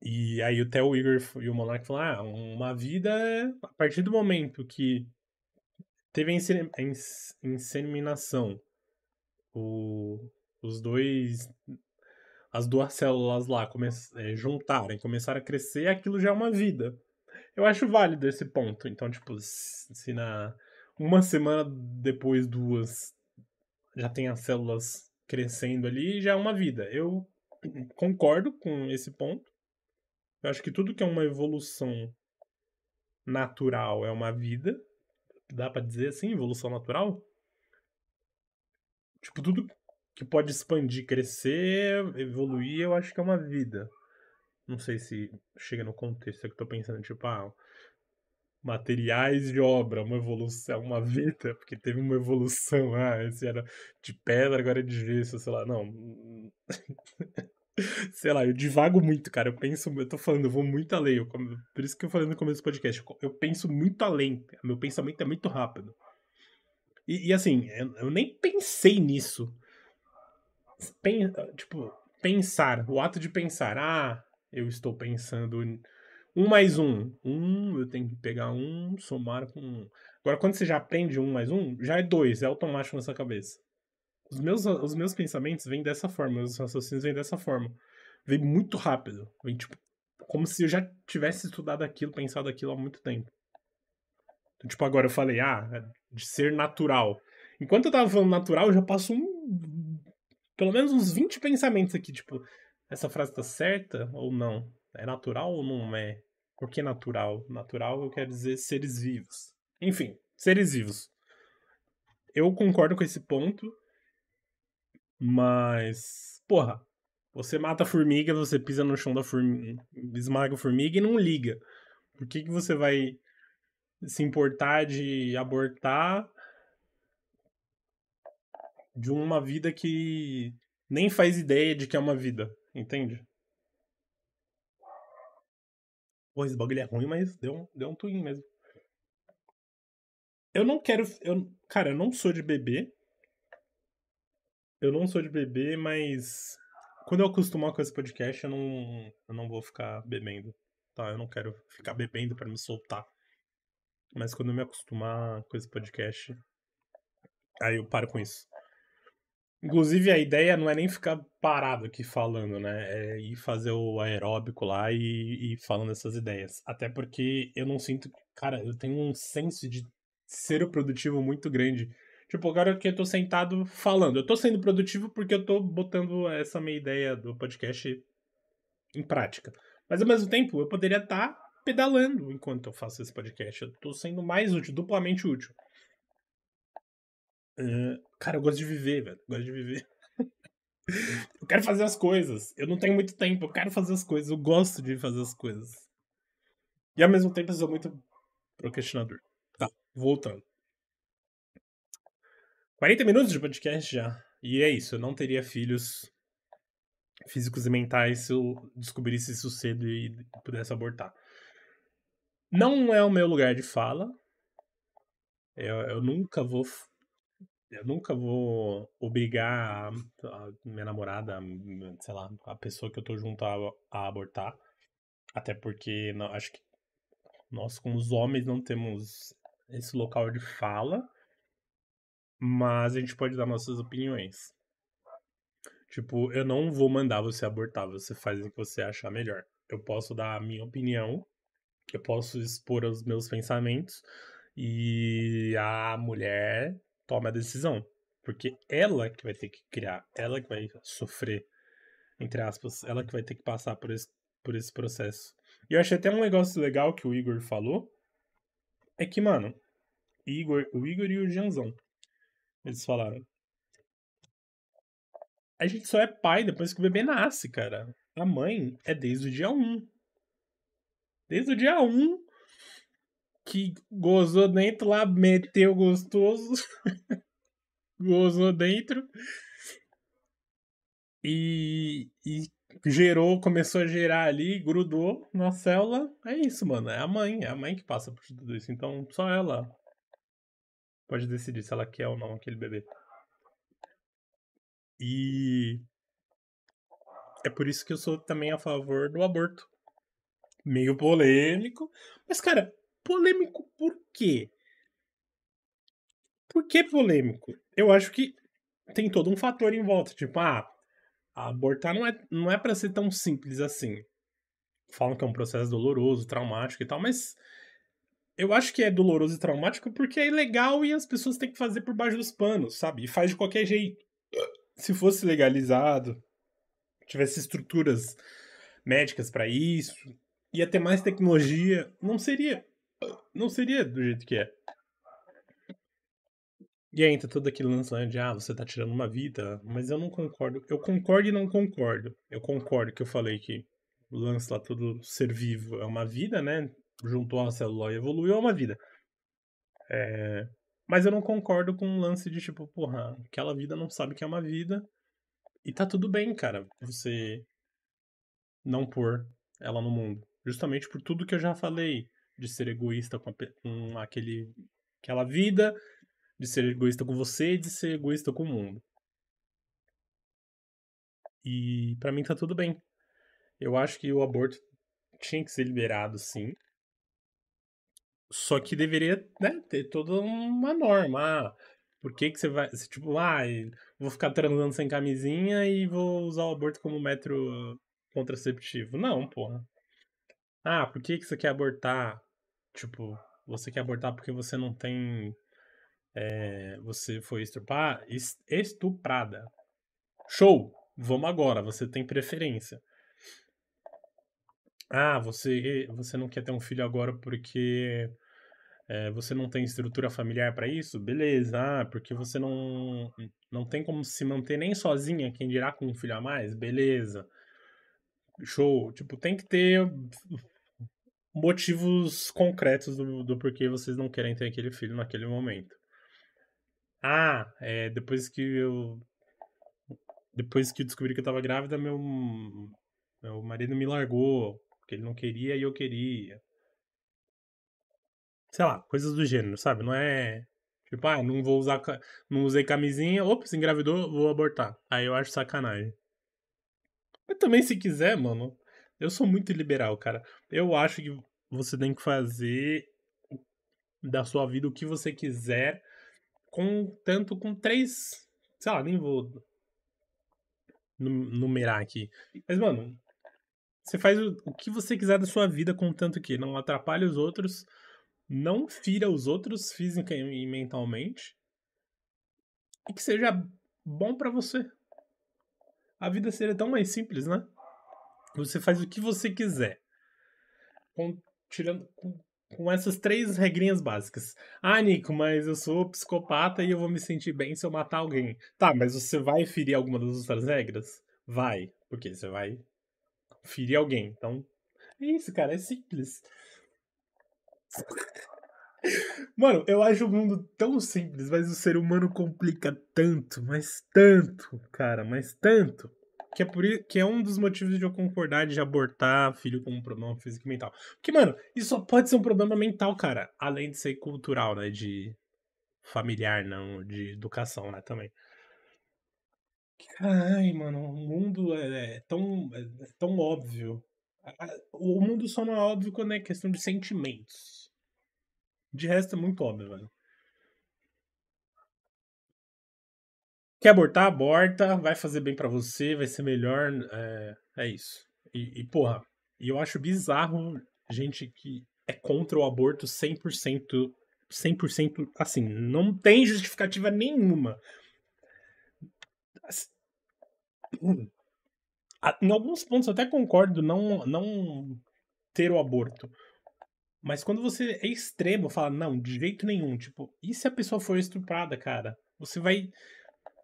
E aí o Theo Igor e o Monark falaram, ah, uma vida é a partir do momento que teve a inseminação, o, os dois, as duas células lá come, é, juntarem, começaram a crescer, aquilo já é uma vida. Eu acho válido esse ponto. Então, tipo, se na uma semana depois, duas, já tem as células crescendo ali, já é uma vida. Eu concordo com esse ponto. Eu acho que tudo que é uma evolução natural é uma vida. Dá para dizer assim, evolução natural? Tipo, tudo que pode expandir, crescer, evoluir, eu acho que é uma vida. Não sei se chega no contexto que eu tô pensando, tipo, ah, materiais de obra, uma evolução, uma vida, porque teve uma evolução, ah, esse era de pedra, agora é de gesso, sei lá, não. sei lá, eu divago muito, cara, eu penso, eu tô falando, eu vou muito além, eu, por isso que eu falei no começo do podcast, eu penso muito além, meu pensamento é muito rápido. E, e assim, eu, nem pensei nisso. Pen, tipo, pensar, o ato de pensar, ah, eu estou pensando um mais um. Um, eu tenho que pegar um, somar com um. Agora, quando você já aprende um mais um, já é dois, é automático na sua cabeça. Os meus, os meus pensamentos vêm dessa forma, os raciocínios vêm dessa forma. Vem muito rápido. Vem, tipo, como se eu já tivesse estudado aquilo, pensado aquilo há muito tempo. Então, tipo, agora eu falei, ah, de ser natural. Enquanto eu tava falando natural, eu já passo um. Pelo menos uns 20 pensamentos aqui, tipo, essa frase tá certa ou não? É natural ou não é? Por que natural? Natural eu quero dizer seres vivos. Enfim, seres vivos. Eu concordo com esse ponto, mas. Porra, você mata a formiga, você pisa no chão da formiga, esmaga a formiga e não liga. Por que, que você vai se importar de abortar de uma vida que nem faz ideia de que é uma vida, entende? Pô, esse bagulho é ruim, mas deu um, deu um twin mesmo. Eu não quero. Eu, cara, eu não sou de bebê. Eu não sou de bebê, mas. Quando eu acostumar com esse podcast, eu não, eu não vou ficar bebendo. Tá? Eu não quero ficar bebendo para me soltar. Mas quando eu me acostumar com esse podcast, aí eu paro com isso. Inclusive, a ideia não é nem ficar parado aqui falando, né? É ir fazer o aeróbico lá e, e falando essas ideias. Até porque eu não sinto. Cara, eu tenho um senso de ser produtivo muito grande. Tipo, agora que eu tô sentado falando. Eu tô sendo produtivo porque eu tô botando essa minha ideia do podcast em prática. Mas ao mesmo tempo, eu poderia estar tá pedalando enquanto eu faço esse podcast. Eu tô sendo mais útil, duplamente útil. Uh, cara, eu gosto de viver, velho. Gosto de viver. eu quero fazer as coisas. Eu não tenho muito tempo. Eu quero fazer as coisas. Eu gosto de fazer as coisas. E ao mesmo tempo eu sou muito procrastinador. Tá, voltando. 40 minutos de podcast já. E é isso. Eu não teria filhos físicos e mentais se eu descobrisse isso cedo e pudesse abortar. Não é o meu lugar de fala. Eu, eu nunca vou eu nunca vou obrigar a, a minha namorada, sei lá, a pessoa que eu tô junto a, a abortar. Até porque não, acho que nós, como os homens, não temos esse local de fala. Mas a gente pode dar nossas opiniões. Tipo, eu não vou mandar você abortar, você faz o que você achar melhor. Eu posso dar a minha opinião, eu posso expor os meus pensamentos, e a mulher tome a decisão. Porque ela que vai ter que criar, ela que vai sofrer, entre aspas, ela que vai ter que passar por esse, por esse processo. E eu achei até um negócio legal que o Igor falou. É que, mano, Igor, o Igor e o Janzão, eles falaram. A gente só é pai depois que o bebê nasce, cara. A mãe é desde o dia 1. Desde o dia 1 que gozou dentro lá, meteu gostoso. gozou dentro. E, e gerou, começou a gerar ali, grudou na célula. É isso, mano. É a mãe. É a mãe que passa por tudo isso. Então, só ela pode decidir se ela quer ou não aquele bebê. E é por isso que eu sou também a favor do aborto. Meio polêmico. Mas, cara, polêmico por quê? Por que polêmico? Eu acho que tem todo um fator em volta. Tipo, ah, abortar não é, não é para ser tão simples assim. Falam que é um processo doloroso, traumático e tal, mas eu acho que é doloroso e traumático porque é ilegal e as pessoas têm que fazer por baixo dos panos, sabe? E faz de qualquer jeito. Se fosse legalizado, tivesse estruturas médicas para isso, ia ter mais tecnologia, não seria não seria do jeito que é. E aí entra todo aquele lance de, ah, você tá tirando uma vida, mas eu não concordo. Eu concordo e não concordo. Eu concordo que eu falei que o lance lá, todo ser vivo é uma vida, né? Juntou a célula e evoluiu, é uma vida. É... Mas eu não concordo com o lance de, tipo, porra, aquela vida não sabe que é uma vida. E tá tudo bem, cara, você não pôr ela no mundo. Justamente por tudo que eu já falei. De ser egoísta com, a, com aquele, aquela vida, de ser egoísta com você e de ser egoísta com o mundo. E para mim tá tudo bem. Eu acho que o aborto tinha que ser liberado, sim. Só que deveria né, ter toda uma norma. Ah, por que, que você vai. Tipo, ah, vou ficar transando sem camisinha e vou usar o aborto como método contraceptivo. Não, porra. Ah, por que, que você quer abortar? Tipo, você quer abortar porque você não tem é, você foi estuprada. Show! Vamos agora, você tem preferência. Ah, você, você não quer ter um filho agora porque é, você não tem estrutura familiar para isso? Beleza. Ah, porque você não, não tem como se manter nem sozinha, quem dirá com um filho a mais? Beleza. Show. Tipo, tem que ter motivos concretos do, do porquê vocês não querem ter aquele filho naquele momento. Ah, é, depois que eu. Depois que eu descobri que eu tava grávida, meu, meu marido me largou. Porque ele não queria e eu queria. Sei lá, coisas do gênero, sabe? Não é. Tipo, ah, não vou usar. Não usei camisinha. Ops, engravidou, vou abortar. Aí eu acho sacanagem. Mas também, se quiser, mano. Eu sou muito liberal, cara. Eu acho que você tem que fazer da sua vida o que você quiser com tanto com três. Sei lá, nem vou numerar aqui. Mas, mano, você faz o, o que você quiser da sua vida, contanto que não atrapalhe os outros, não fira os outros física e mentalmente, e que seja bom para você. A vida seria tão mais simples, né? Você faz o que você quiser. Com, tirando, com, com essas três regrinhas básicas. Ah, Nico, mas eu sou psicopata e eu vou me sentir bem se eu matar alguém. Tá, mas você vai ferir alguma das outras regras? Vai, porque você vai ferir alguém. Então, é isso, cara, é simples. Mano, eu acho o mundo tão simples, mas o ser humano complica tanto, mas tanto, cara, mas tanto. Que é, por, que é um dos motivos de eu concordar de abortar filho com um problema físico e mental. Porque, mano, isso só pode ser um problema mental, cara. Além de ser cultural, né? De familiar, não, de educação, né? Também. Ai, mano, o mundo é, é tão, é, é tão óbvio. O mundo só não é óbvio quando é questão de sentimentos. De resto é muito óbvio, velho. Quer abortar? Aborta, vai fazer bem para você, vai ser melhor. É, é isso. E, e, porra, eu acho bizarro gente que é contra o aborto 100% 100% assim. Não tem justificativa nenhuma. Em alguns pontos eu até concordo não, não ter o aborto. Mas quando você é extremo, fala, não, de jeito nenhum. Tipo, e se a pessoa for estuprada, cara? Você vai.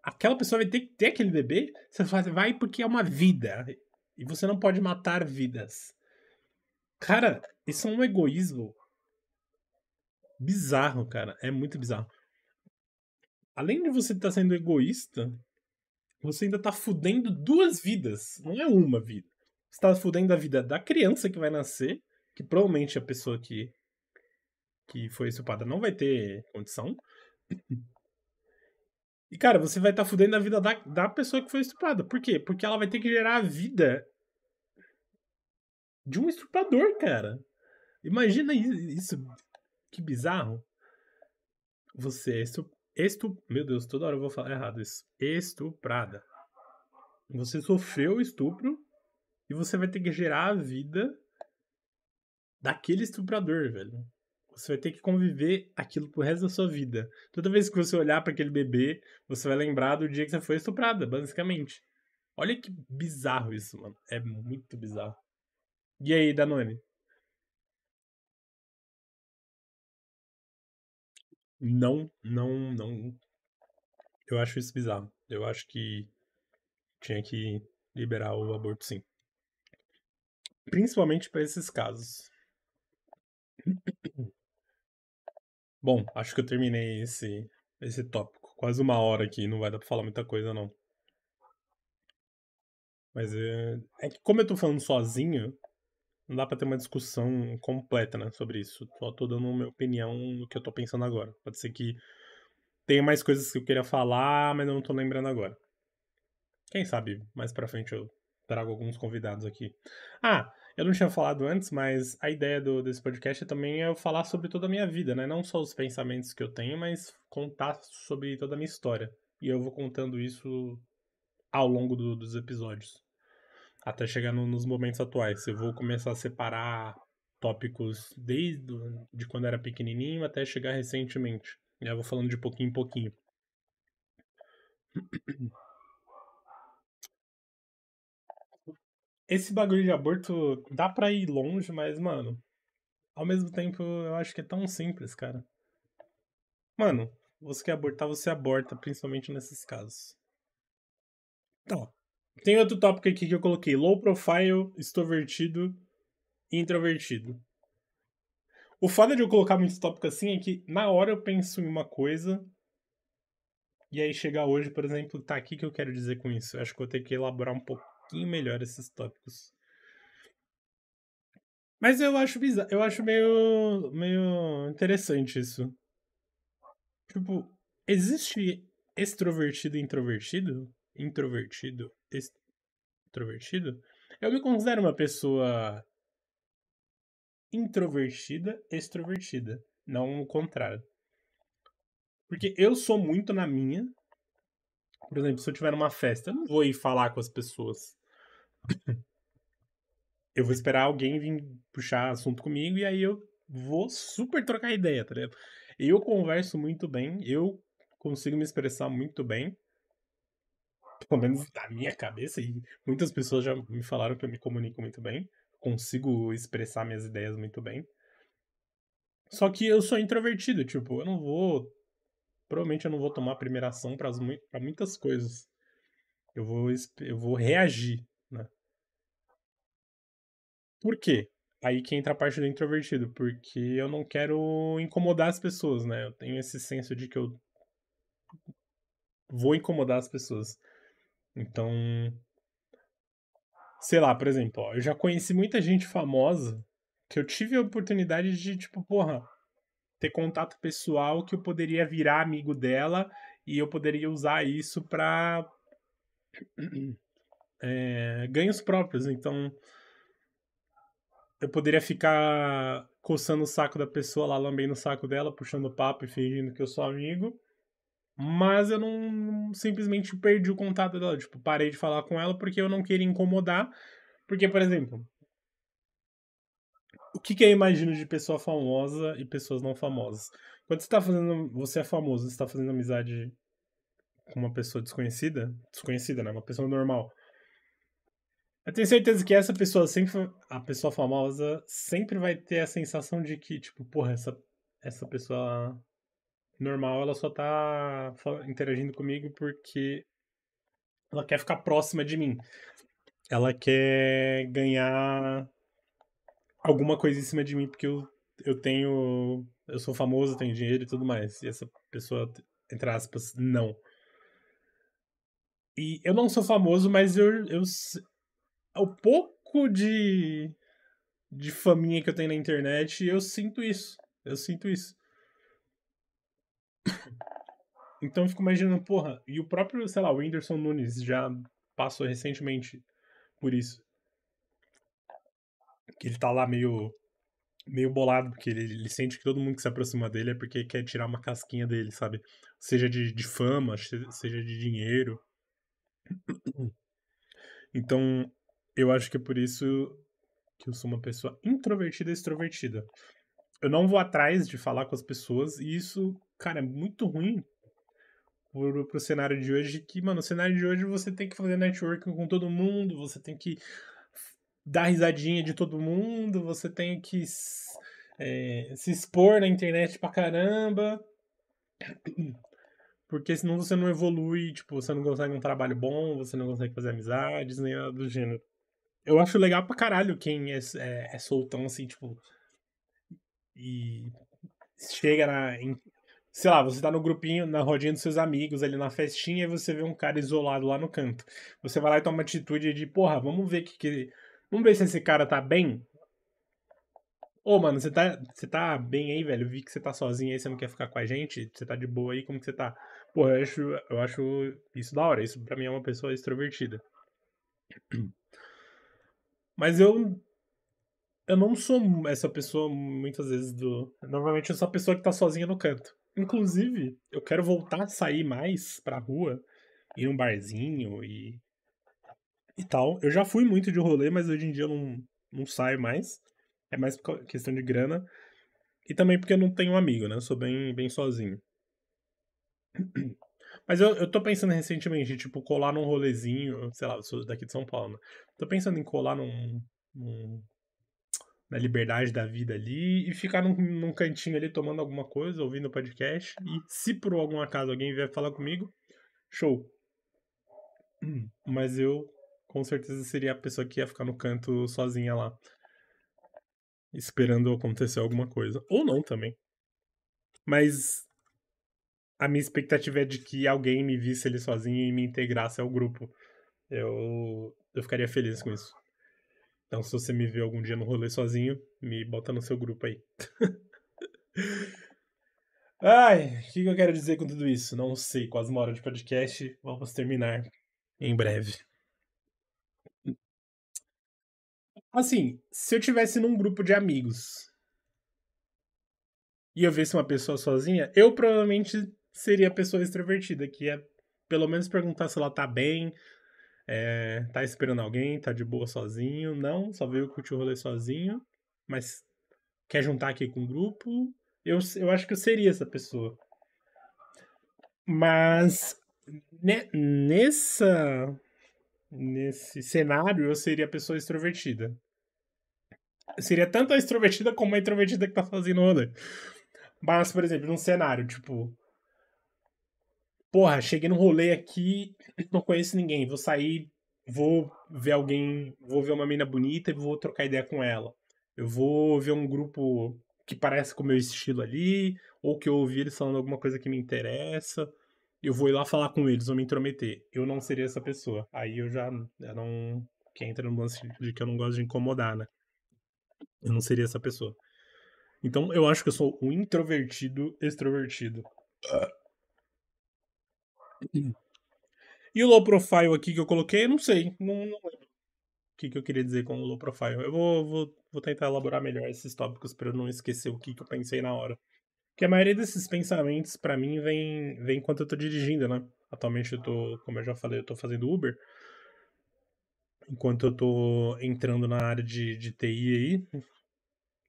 Aquela pessoa vai ter que ter aquele bebê? Você vai porque é uma vida. E você não pode matar vidas. Cara, isso é um egoísmo bizarro, cara. É muito bizarro. Além de você estar tá sendo egoísta, você ainda tá fudendo duas vidas. Não é uma vida. Você tá fudendo a vida da criança que vai nascer, que provavelmente a pessoa que, que foi estuprada não vai ter condição. E, cara, você vai estar tá fudendo a vida da, da pessoa que foi estuprada. Por quê? Porque ela vai ter que gerar a vida de um estuprador, cara. Imagina isso. Que bizarro. Você é. Meu Deus, toda hora eu vou falar errado isso. Estuprada. Você sofreu estupro e você vai ter que gerar a vida daquele estuprador, velho. Você vai ter que conviver aquilo pro resto da sua vida. Toda vez que você olhar para aquele bebê, você vai lembrar do dia que você foi estuprada, basicamente. Olha que bizarro isso, mano. É muito bizarro. E aí, Danone? Não, não, não. Eu acho isso bizarro. Eu acho que tinha que liberar o aborto, sim. Principalmente para esses casos. Bom, acho que eu terminei esse, esse tópico. Quase uma hora aqui, não vai dar pra falar muita coisa, não. Mas é, é que como eu tô falando sozinho, não dá pra ter uma discussão completa, né, sobre isso. Só tô dando minha opinião no que eu tô pensando agora. Pode ser que tenha mais coisas que eu queria falar, mas eu não tô lembrando agora. Quem sabe mais pra frente eu trago alguns convidados aqui. Ah, eu não tinha falado antes, mas a ideia do, desse podcast é também é eu falar sobre toda a minha vida, né? Não só os pensamentos que eu tenho, mas contar sobre toda a minha história. E eu vou contando isso ao longo do, dos episódios até chegar no, nos momentos atuais. Eu vou começar a separar tópicos desde de quando era pequenininho até chegar recentemente. E eu vou falando de pouquinho em pouquinho. Esse bagulho de aborto dá pra ir longe, mas, mano, ao mesmo tempo eu acho que é tão simples, cara. Mano, você quer abortar, você aborta, principalmente nesses casos. Então, tem outro tópico aqui que eu coloquei: low profile, extrovertido e introvertido. O foda de eu colocar muitos tópicos assim é que na hora eu penso em uma coisa e aí chegar hoje, por exemplo, tá aqui que eu quero dizer com isso. Eu acho que eu vou ter que elaborar um pouquinho melhor esses tópicos. Mas eu acho bizarro, eu acho meio meio interessante isso. Tipo, existe extrovertido e introvertido? Introvertido? extrovertido, eu me considero uma pessoa introvertida, extrovertida, não o contrário. Porque eu sou muito na minha. Por exemplo, se eu tiver numa festa, eu não vou ir falar com as pessoas. Eu vou esperar alguém vir puxar assunto comigo e aí eu vou super trocar ideia, tá ligado? Eu converso muito bem, eu consigo me expressar muito bem pelo menos na minha cabeça, e muitas pessoas já me falaram que eu me comunico muito bem, consigo expressar minhas ideias muito bem. Só que eu sou introvertido, tipo, eu não vou. Provavelmente eu não vou tomar a primeira ação para muitas coisas. Eu vou, eu vou reagir? Por quê? Aí que entra a parte do introvertido, porque eu não quero incomodar as pessoas, né? Eu tenho esse senso de que eu vou incomodar as pessoas. Então, sei lá, por exemplo, ó, eu já conheci muita gente famosa que eu tive a oportunidade de, tipo, porra, ter contato pessoal que eu poderia virar amigo dela e eu poderia usar isso pra é, ganhos próprios. Então, eu poderia ficar coçando o saco da pessoa lá, lambendo o saco dela, puxando papo e fingindo que eu sou amigo. Mas eu não simplesmente perdi o contato dela. Tipo, parei de falar com ela porque eu não queria incomodar. Porque, por exemplo, o que, que eu imagino de pessoa famosa e pessoas não famosas? Quando você tá fazendo. Você é famoso, você tá fazendo amizade com uma pessoa desconhecida. Desconhecida, né? Uma pessoa normal. Eu tenho certeza que essa pessoa sempre. A pessoa famosa sempre vai ter a sensação de que, tipo, porra, essa, essa pessoa normal, ela só tá interagindo comigo porque ela quer ficar próxima de mim. Ela quer ganhar alguma coisa em cima de mim porque eu, eu tenho. Eu sou famoso, tenho dinheiro e tudo mais. E essa pessoa, entre aspas, não. E eu não sou famoso, mas eu, eu, o pouco de, de faminha que eu tenho na internet, eu sinto isso. Eu sinto isso. Então eu fico imaginando, porra, e o próprio, sei lá, o Whindersson Nunes já passou recentemente por isso. Que ele tá lá meio meio bolado, porque ele, ele, sente que todo mundo que se aproxima dele é porque quer tirar uma casquinha dele, sabe? Seja de, de fama, seja de dinheiro. Então, eu acho que é por isso que eu sou uma pessoa introvertida e extrovertida. Eu não vou atrás de falar com as pessoas e isso, cara, é muito ruim pro, pro cenário de hoje. Que, mano, o cenário de hoje você tem que fazer networking com todo mundo, você tem que dar risadinha de todo mundo, você tem que é, se expor na internet pra caramba. Porque senão você não evolui, tipo, você não consegue um trabalho bom, você não consegue fazer amizades, nem nada do gênero eu acho legal pra caralho quem é, é, é soltão, assim, tipo. E chega na. Em, sei lá, você tá no grupinho, na rodinha dos seus amigos, ali na festinha, e você vê um cara isolado lá no canto. Você vai lá e toma uma atitude de, porra, vamos ver que, que. Vamos ver se esse cara tá bem. Ô, mano, você tá, você tá bem aí, velho? Vi que você tá sozinho aí, você não quer ficar com a gente? Você tá de boa aí, como que você tá? Pô, eu acho, eu acho isso da hora. Isso pra mim é uma pessoa extrovertida. Mas eu. Eu não sou essa pessoa muitas vezes do. Normalmente eu sou a pessoa que tá sozinha no canto. Inclusive, eu quero voltar a sair mais pra rua, ir num barzinho e. e tal. Eu já fui muito de rolê, mas hoje em dia eu não, não saio mais. É mais questão de grana. E também porque eu não tenho um amigo, né? Eu sou bem, bem sozinho. Mas eu, eu tô pensando recentemente, tipo, colar num rolezinho, sei lá, eu sou daqui de São Paulo, né? Tô pensando em colar num, num na liberdade da vida ali e ficar num, num, cantinho ali tomando alguma coisa, ouvindo podcast. E se por algum acaso alguém vier falar comigo, show. Mas eu com certeza seria a pessoa que ia ficar no canto sozinha lá. Esperando acontecer alguma coisa. Ou não também. Mas a minha expectativa é de que alguém me visse ali sozinho e me integrasse ao grupo. Eu, eu ficaria feliz com isso. Então, se você me vê algum dia no rolê sozinho, me bota no seu grupo aí. Ai, o que eu quero dizer com tudo isso? Não sei, quase uma hora de podcast. Vamos terminar em breve. Assim, se eu tivesse num grupo de amigos e eu visse uma pessoa sozinha, eu provavelmente seria a pessoa extrovertida, que é pelo menos perguntar se ela tá bem, é, tá esperando alguém, tá de boa sozinho. Não, só veio curtir o rolê sozinho, mas quer juntar aqui com o grupo. Eu, eu acho que eu seria essa pessoa. Mas ne, nessa nesse cenário eu seria a pessoa extrovertida. Eu seria tanto a extrovertida como a introvertida que tá fazendo rolê. Mas, por exemplo, num cenário, tipo, porra, cheguei no rolê aqui, não conheço ninguém, vou sair, vou ver alguém, vou ver uma mina bonita e vou trocar ideia com ela. Eu vou ver um grupo que parece com o meu estilo ali, ou que eu ouvi eles falando alguma coisa que me interessa. Eu vou ir lá falar com eles, vou me intrometer. Eu não seria essa pessoa. Aí eu já eu não. Que entra no lance de que eu não gosto de incomodar, né? Eu não seria essa pessoa. Então eu acho que eu sou um introvertido extrovertido. E o low profile aqui que eu coloquei, não sei. Não, não lembro o que, que eu queria dizer com o low profile. Eu vou, vou, vou tentar elaborar melhor esses tópicos para eu não esquecer o que, que eu pensei na hora. Porque a maioria desses pensamentos, para mim, vem, vem enquanto eu tô dirigindo, né? Atualmente eu tô, como eu já falei, eu tô fazendo Uber. Enquanto eu tô entrando na área de, de TI aí.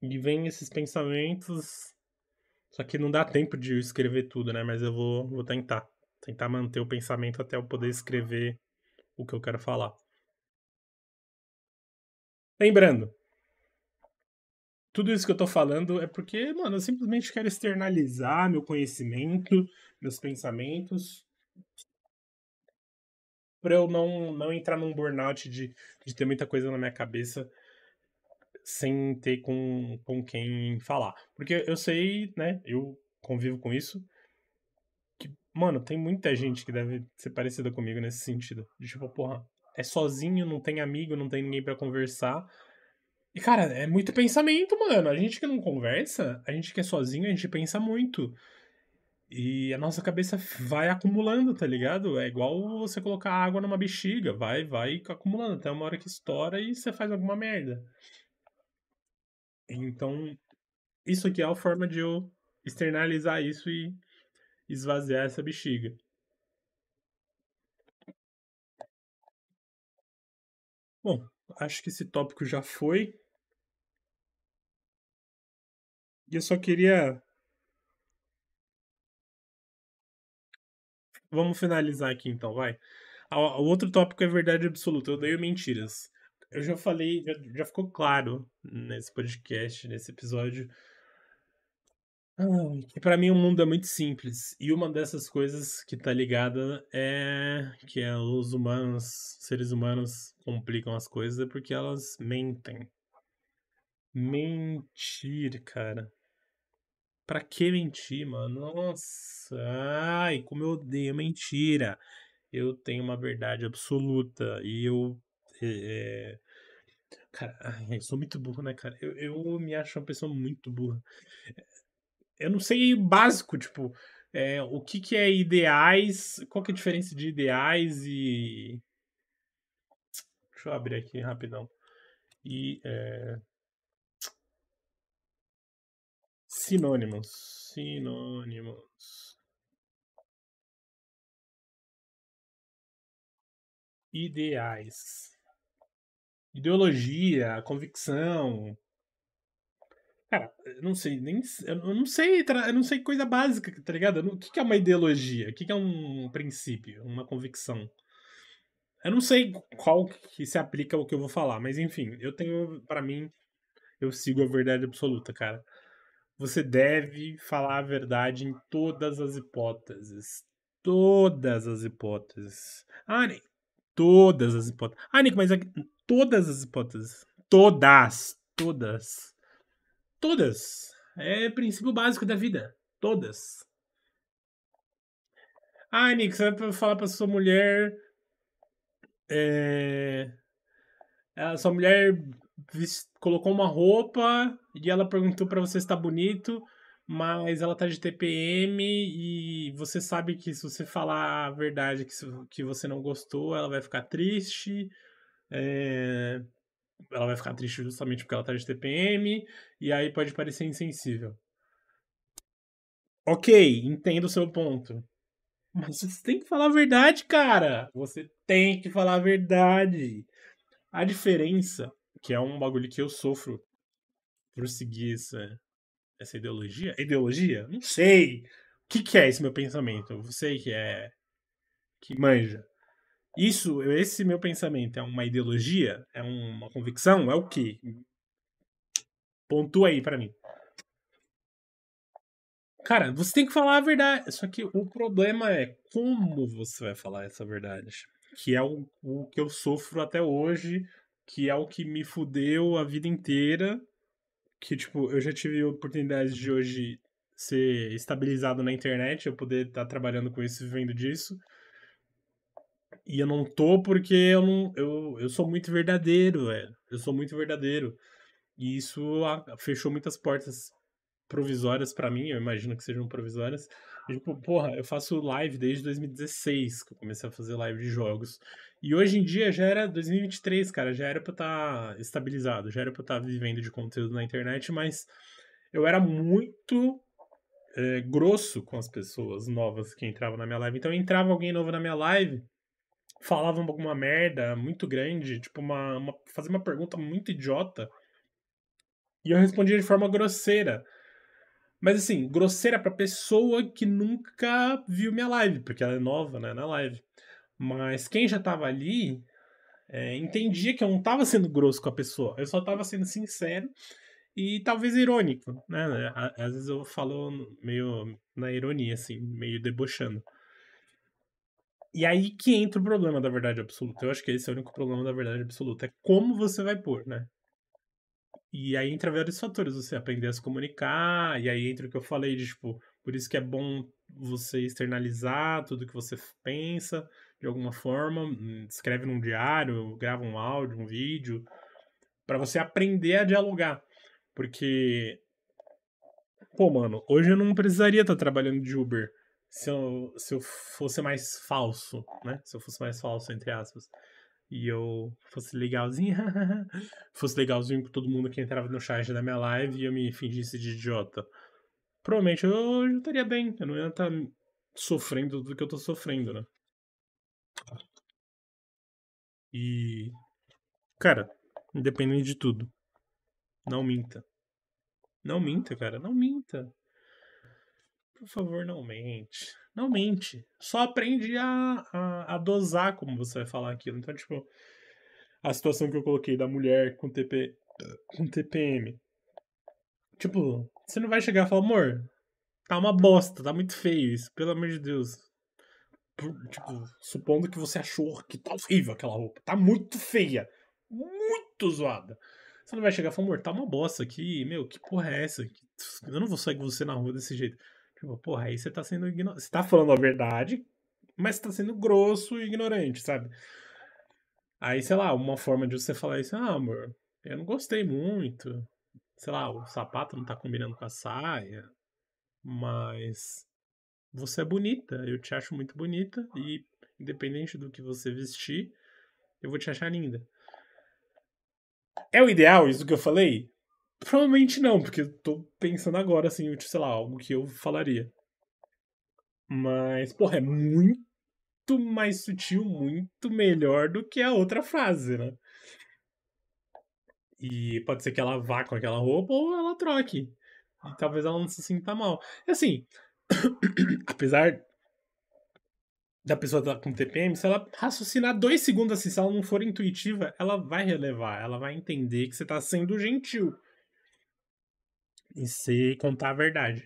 E vem esses pensamentos Só que não dá tempo de escrever tudo, né? Mas eu vou, vou tentar. Tentar manter o pensamento até eu poder escrever o que eu quero falar. Lembrando, tudo isso que eu tô falando é porque, mano, eu simplesmente quero externalizar meu conhecimento, meus pensamentos, para eu não, não entrar num burnout de, de ter muita coisa na minha cabeça sem ter com, com quem falar. Porque eu sei, né, eu convivo com isso, que, mano, tem muita gente que deve ser parecida comigo nesse sentido. De tipo, porra, é sozinho, não tem amigo, não tem ninguém para conversar. E, cara, é muito pensamento, mano. A gente que não conversa, a gente que é sozinho, a gente pensa muito. E a nossa cabeça vai acumulando, tá ligado? É igual você colocar água numa bexiga, vai, vai acumulando até uma hora que estoura e você faz alguma merda. Então, isso aqui é a forma de eu externalizar isso e esvaziar essa bexiga. Bom, acho que esse tópico já foi. E eu só queria. Vamos finalizar aqui então, vai. O outro tópico é verdade absoluta. Eu odeio mentiras. Eu já falei, já, já ficou claro nesse podcast, nesse episódio, que para mim o mundo é muito simples. E uma dessas coisas que tá ligada é que os humanos, seres humanos complicam as coisas é porque elas mentem. Mentir, cara. Pra que mentir, mano? Nossa, ai, como eu odeio mentira. Eu tenho uma verdade absoluta e eu é... Cara, eu sou muito burro, né, cara? Eu, eu me acho uma pessoa muito burra. Eu não sei básico, tipo, é, o que, que é ideais, qual que é a diferença de ideais e. Deixa eu abrir aqui rapidão. E. É... Sinônimos. Sinônimos. Ideais. Ideologia, convicção. Cara, eu não sei, nem. Eu não sei, eu não sei coisa básica, tá ligado? O que é uma ideologia? O que é um princípio? Uma convicção? Eu não sei qual que se aplica ao que eu vou falar, mas enfim, eu tenho, para mim, eu sigo a verdade absoluta, cara. Você deve falar a verdade em todas as hipóteses. Todas as hipóteses. Ah, nem todas as hipóteses. Ah, Nick, mas todas as hipóteses. Todas. Todas. Todas. É princípio básico da vida. Todas. Ah, Nick, você vai falar pra sua mulher. É... A sua mulher colocou uma roupa e ela perguntou para você se tá bonito, mas ela tá de TPM e você sabe que se você falar a verdade que, que você não gostou, ela vai ficar triste. É... Ela vai ficar triste justamente porque ela tá de TPM, e aí pode parecer insensível. Ok, entendo o seu ponto. Mas você tem que falar a verdade, cara. Você tem que falar a verdade. A diferença, que é um bagulho que eu sofro por seguir essa, essa ideologia. Ideologia? Não sei. O que, que é esse meu pensamento? Eu sei que é. que manja. Isso, esse meu pensamento é uma ideologia? É uma convicção? É o quê? Pontua aí para mim. Cara, você tem que falar a verdade. Só que o problema é como você vai falar essa verdade. Que é o, o que eu sofro até hoje, que é o que me fudeu a vida inteira. Que, tipo, eu já tive oportunidades de hoje ser estabilizado na internet, eu poder estar tá trabalhando com isso, vivendo disso. E eu não tô porque eu não. Eu, eu sou muito verdadeiro, velho. Eu sou muito verdadeiro. E isso fechou muitas portas provisórias para mim, eu imagino que sejam provisórias. Tipo, porra, eu faço live desde 2016 que eu comecei a fazer live de jogos. E hoje em dia já era 2023, cara, já era pra estar tá estabilizado, já era pra estar tá vivendo de conteúdo na internet, mas eu era muito é, grosso com as pessoas novas que entravam na minha live. Então entrava alguém novo na minha live, falavam alguma merda muito grande, tipo, uma, uma, fazia uma pergunta muito idiota. E eu respondia de forma grosseira. Mas assim, grosseira pra pessoa que nunca viu minha live, porque ela é nova, né, na live. Mas quem já tava ali é, entendia que eu não tava sendo grosso com a pessoa, eu só tava sendo sincero e talvez irônico, né? Às vezes eu falo meio na ironia, assim, meio debochando. E aí que entra o problema da verdade absoluta. Eu acho que esse é o único problema da verdade absoluta. É como você vai pôr, né? E aí entra vários fatores. Você aprender a se comunicar, e aí entra o que eu falei de, tipo, por isso que é bom você externalizar tudo que você pensa, de alguma forma. Hum, escreve num diário, grava um áudio, um vídeo, para você aprender a dialogar. Porque, pô, mano, hoje eu não precisaria estar trabalhando de Uber se eu, se eu fosse mais falso, né? Se eu fosse mais falso, entre aspas. E eu fosse legalzinho, fosse legalzinho com todo mundo que entrava no chat da minha live e eu me fingisse de idiota. Provavelmente eu, eu estaria bem, eu não ia estar sofrendo do que eu tô sofrendo, né? E. Cara, independente de tudo, não minta. Não minta, cara. Não minta. Por favor, não mente. Não mente. Só aprende a, a, a, dosar como você vai falar aquilo. Então, tipo, a situação que eu coloquei da mulher com, TP, com TPM. Tipo, você não vai chegar e falar, amor, tá uma bosta, tá muito feio isso, pelo amor de Deus. Tipo, supondo que você achou que tá horrível aquela roupa. Tá muito feia. Muito zoada. Você não vai chegar e falar, amor, tá uma bosta aqui, meu, que porra é essa? Eu não vou sair com você na rua desse jeito. Tipo, porra, aí você tá sendo ignorante. Você tá falando a verdade, mas tá sendo grosso e ignorante, sabe? Aí, sei lá, uma forma de você falar isso, ah, amor, eu não gostei muito. Sei lá, o sapato não tá combinando com a saia, mas você é bonita, eu te acho muito bonita e independente do que você vestir, eu vou te achar linda. É o ideal isso que eu falei? Provavelmente não, porque eu tô pensando agora, assim, sei lá, algo que eu falaria. Mas, porra, é muito mais sutil, muito melhor do que a outra frase, né? E pode ser que ela vá com aquela roupa ou ela troque. E talvez ela não se sinta mal. E assim, apesar da pessoa estar com TPM, se ela raciocinar dois segundos assim, se ela não for intuitiva, ela vai relevar, ela vai entender que você está sendo gentil. E se contar a verdade.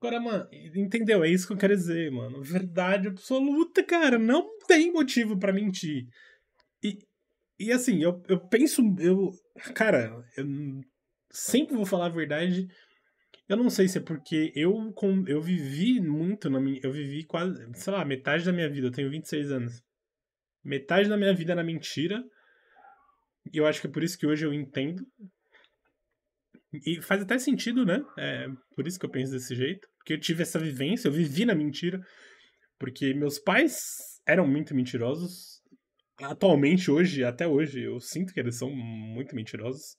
Agora, mano, entendeu? É isso que eu quero dizer, mano. Verdade absoluta, cara. Não tem motivo para mentir. E, e assim, eu, eu penso. Eu, cara, eu sempre vou falar a verdade eu não sei se é porque eu, com, eu vivi muito na minha. Eu vivi quase, sei lá, metade da minha vida. Eu tenho 26 anos. Metade da minha vida na mentira. E eu acho que é por isso que hoje eu entendo. E faz até sentido, né? É por isso que eu penso desse jeito. Porque eu tive essa vivência, eu vivi na mentira. Porque meus pais eram muito mentirosos. Atualmente, hoje, até hoje, eu sinto que eles são muito mentirosos.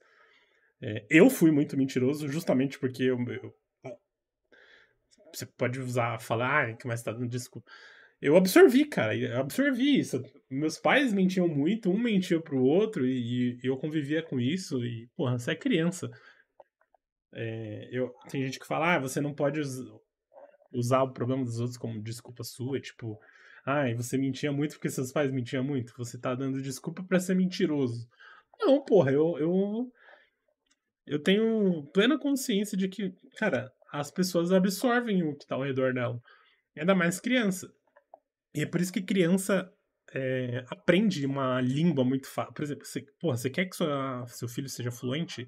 É, eu fui muito mentiroso justamente porque eu, eu você pode usar, falar, ah, que mais tá dando desculpa. Eu absorvi, cara, eu absorvi isso. Meus pais mentiam muito, um mentia pro outro, e, e eu convivia com isso, e, porra, você é criança. É, eu, tem gente que fala, ah, você não pode us, usar o problema dos outros como desculpa sua, tipo, ah, você mentia muito porque seus pais mentiam muito, você tá dando desculpa para ser mentiroso. Não, porra, eu, eu eu tenho plena consciência de que, cara, as pessoas absorvem o que tá ao redor dela. Ainda mais criança. E é por isso que criança é, aprende uma língua muito fácil. Por exemplo, você, porra, você quer que sua, seu filho seja fluente?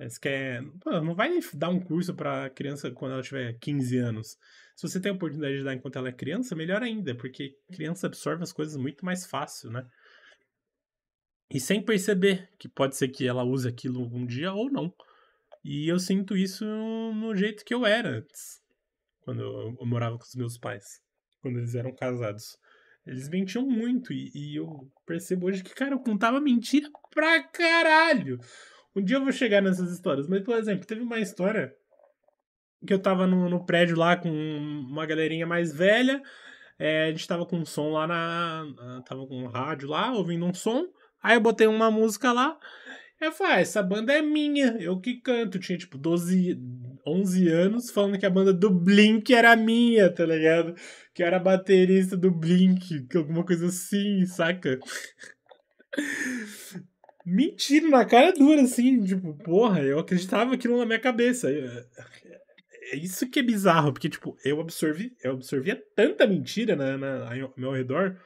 É, você quer. Pô, não vai dar um curso pra criança quando ela tiver 15 anos. Se você tem a oportunidade de dar enquanto ela é criança, melhor ainda, porque criança absorve as coisas muito mais fácil, né? E sem perceber que pode ser que ela use aquilo um dia ou não. E eu sinto isso no jeito que eu era antes, quando eu morava com os meus pais, quando eles eram casados. Eles mentiam muito e, e, eu percebo hoje que, cara, eu contava mentira pra caralho. Um dia eu vou chegar nessas histórias, mas, por exemplo, teve uma história que eu tava no, no prédio lá com uma galerinha mais velha, é, a gente tava com um som lá na. Tava com um rádio lá, ouvindo um som. Aí eu botei uma música lá. Eu falei, ah, essa banda é minha, eu que canto. Tinha tipo 12, 11 anos falando que a banda do Blink era minha, tá ligado? Que era baterista do Blink, alguma coisa assim, saca? Mentira, na cara dura, assim, tipo, porra, eu acreditava aquilo na minha cabeça. É isso que é bizarro, porque, tipo, eu absorvi, eu absorvia tanta mentira na, na, ao meu redor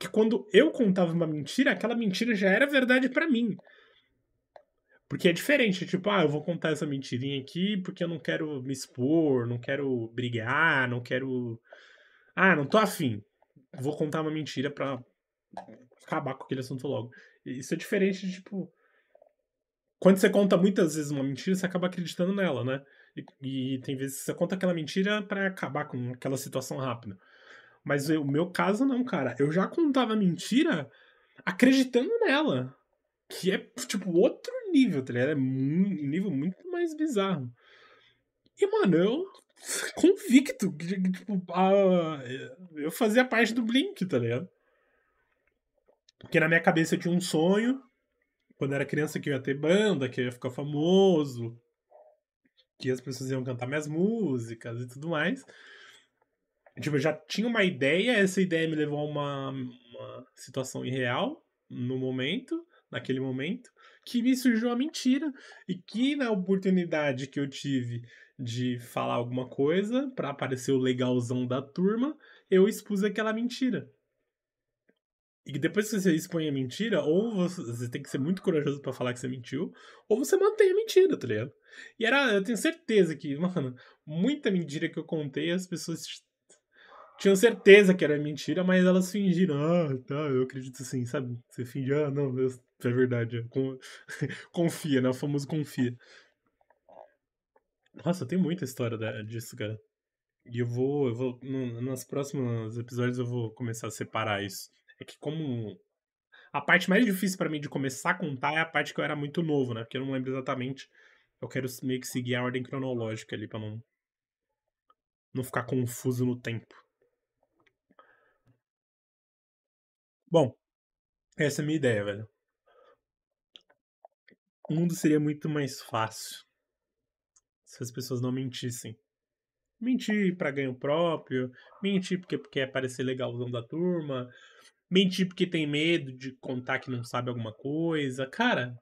que quando eu contava uma mentira, aquela mentira já era verdade para mim. Porque é diferente, tipo, ah, eu vou contar essa mentirinha aqui porque eu não quero me expor, não quero brigar, não quero. Ah, não tô afim. Vou contar uma mentira pra acabar com aquele assunto logo. Isso é diferente de, tipo. Quando você conta muitas vezes uma mentira, você acaba acreditando nela, né? E, e tem vezes que você conta aquela mentira para acabar com aquela situação rápida. Mas o meu caso não, cara. Eu já contava mentira acreditando nela. Que é, tipo, outro nível, tá ligado? É um nível muito mais bizarro. E, mano, eu convicto que, tipo, a, eu fazia parte do Blink, tá ligado? Porque na minha cabeça eu tinha um sonho, quando era criança, que eu ia ter banda, que eu ia ficar famoso, que as pessoas iam cantar minhas músicas e tudo mais. Tipo, eu já tinha uma ideia, essa ideia me levou a uma, uma situação irreal no momento naquele momento, que me surgiu a mentira e que na oportunidade que eu tive de falar alguma coisa para aparecer o legalzão da turma, eu expus aquela mentira. E depois que você expõe a mentira, ou você, você tem que ser muito corajoso para falar que você mentiu, ou você mantém a mentira, tá ligado? E era, eu tenho certeza que, mano, muita mentira que eu contei, as pessoas tinham certeza que era mentira, mas elas fingiram, ah, tá, eu acredito sim, sabe? Você finge, ah, não, é verdade. Confia, né? O famoso confia. Nossa, tem muita história disso, cara. E eu vou, eu vou, no, nos próximos episódios eu vou começar a separar isso. É que como a parte mais difícil para mim de começar a contar é a parte que eu era muito novo, né? Porque eu não lembro exatamente. Eu quero meio que seguir a ordem cronológica ali para não não ficar confuso no tempo. Bom, essa é a minha ideia, velho o mundo seria muito mais fácil se as pessoas não mentissem. Mentir para ganho próprio, mentir porque, porque é parecer legalzão da turma, mentir porque tem medo de contar que não sabe alguma coisa. Cara,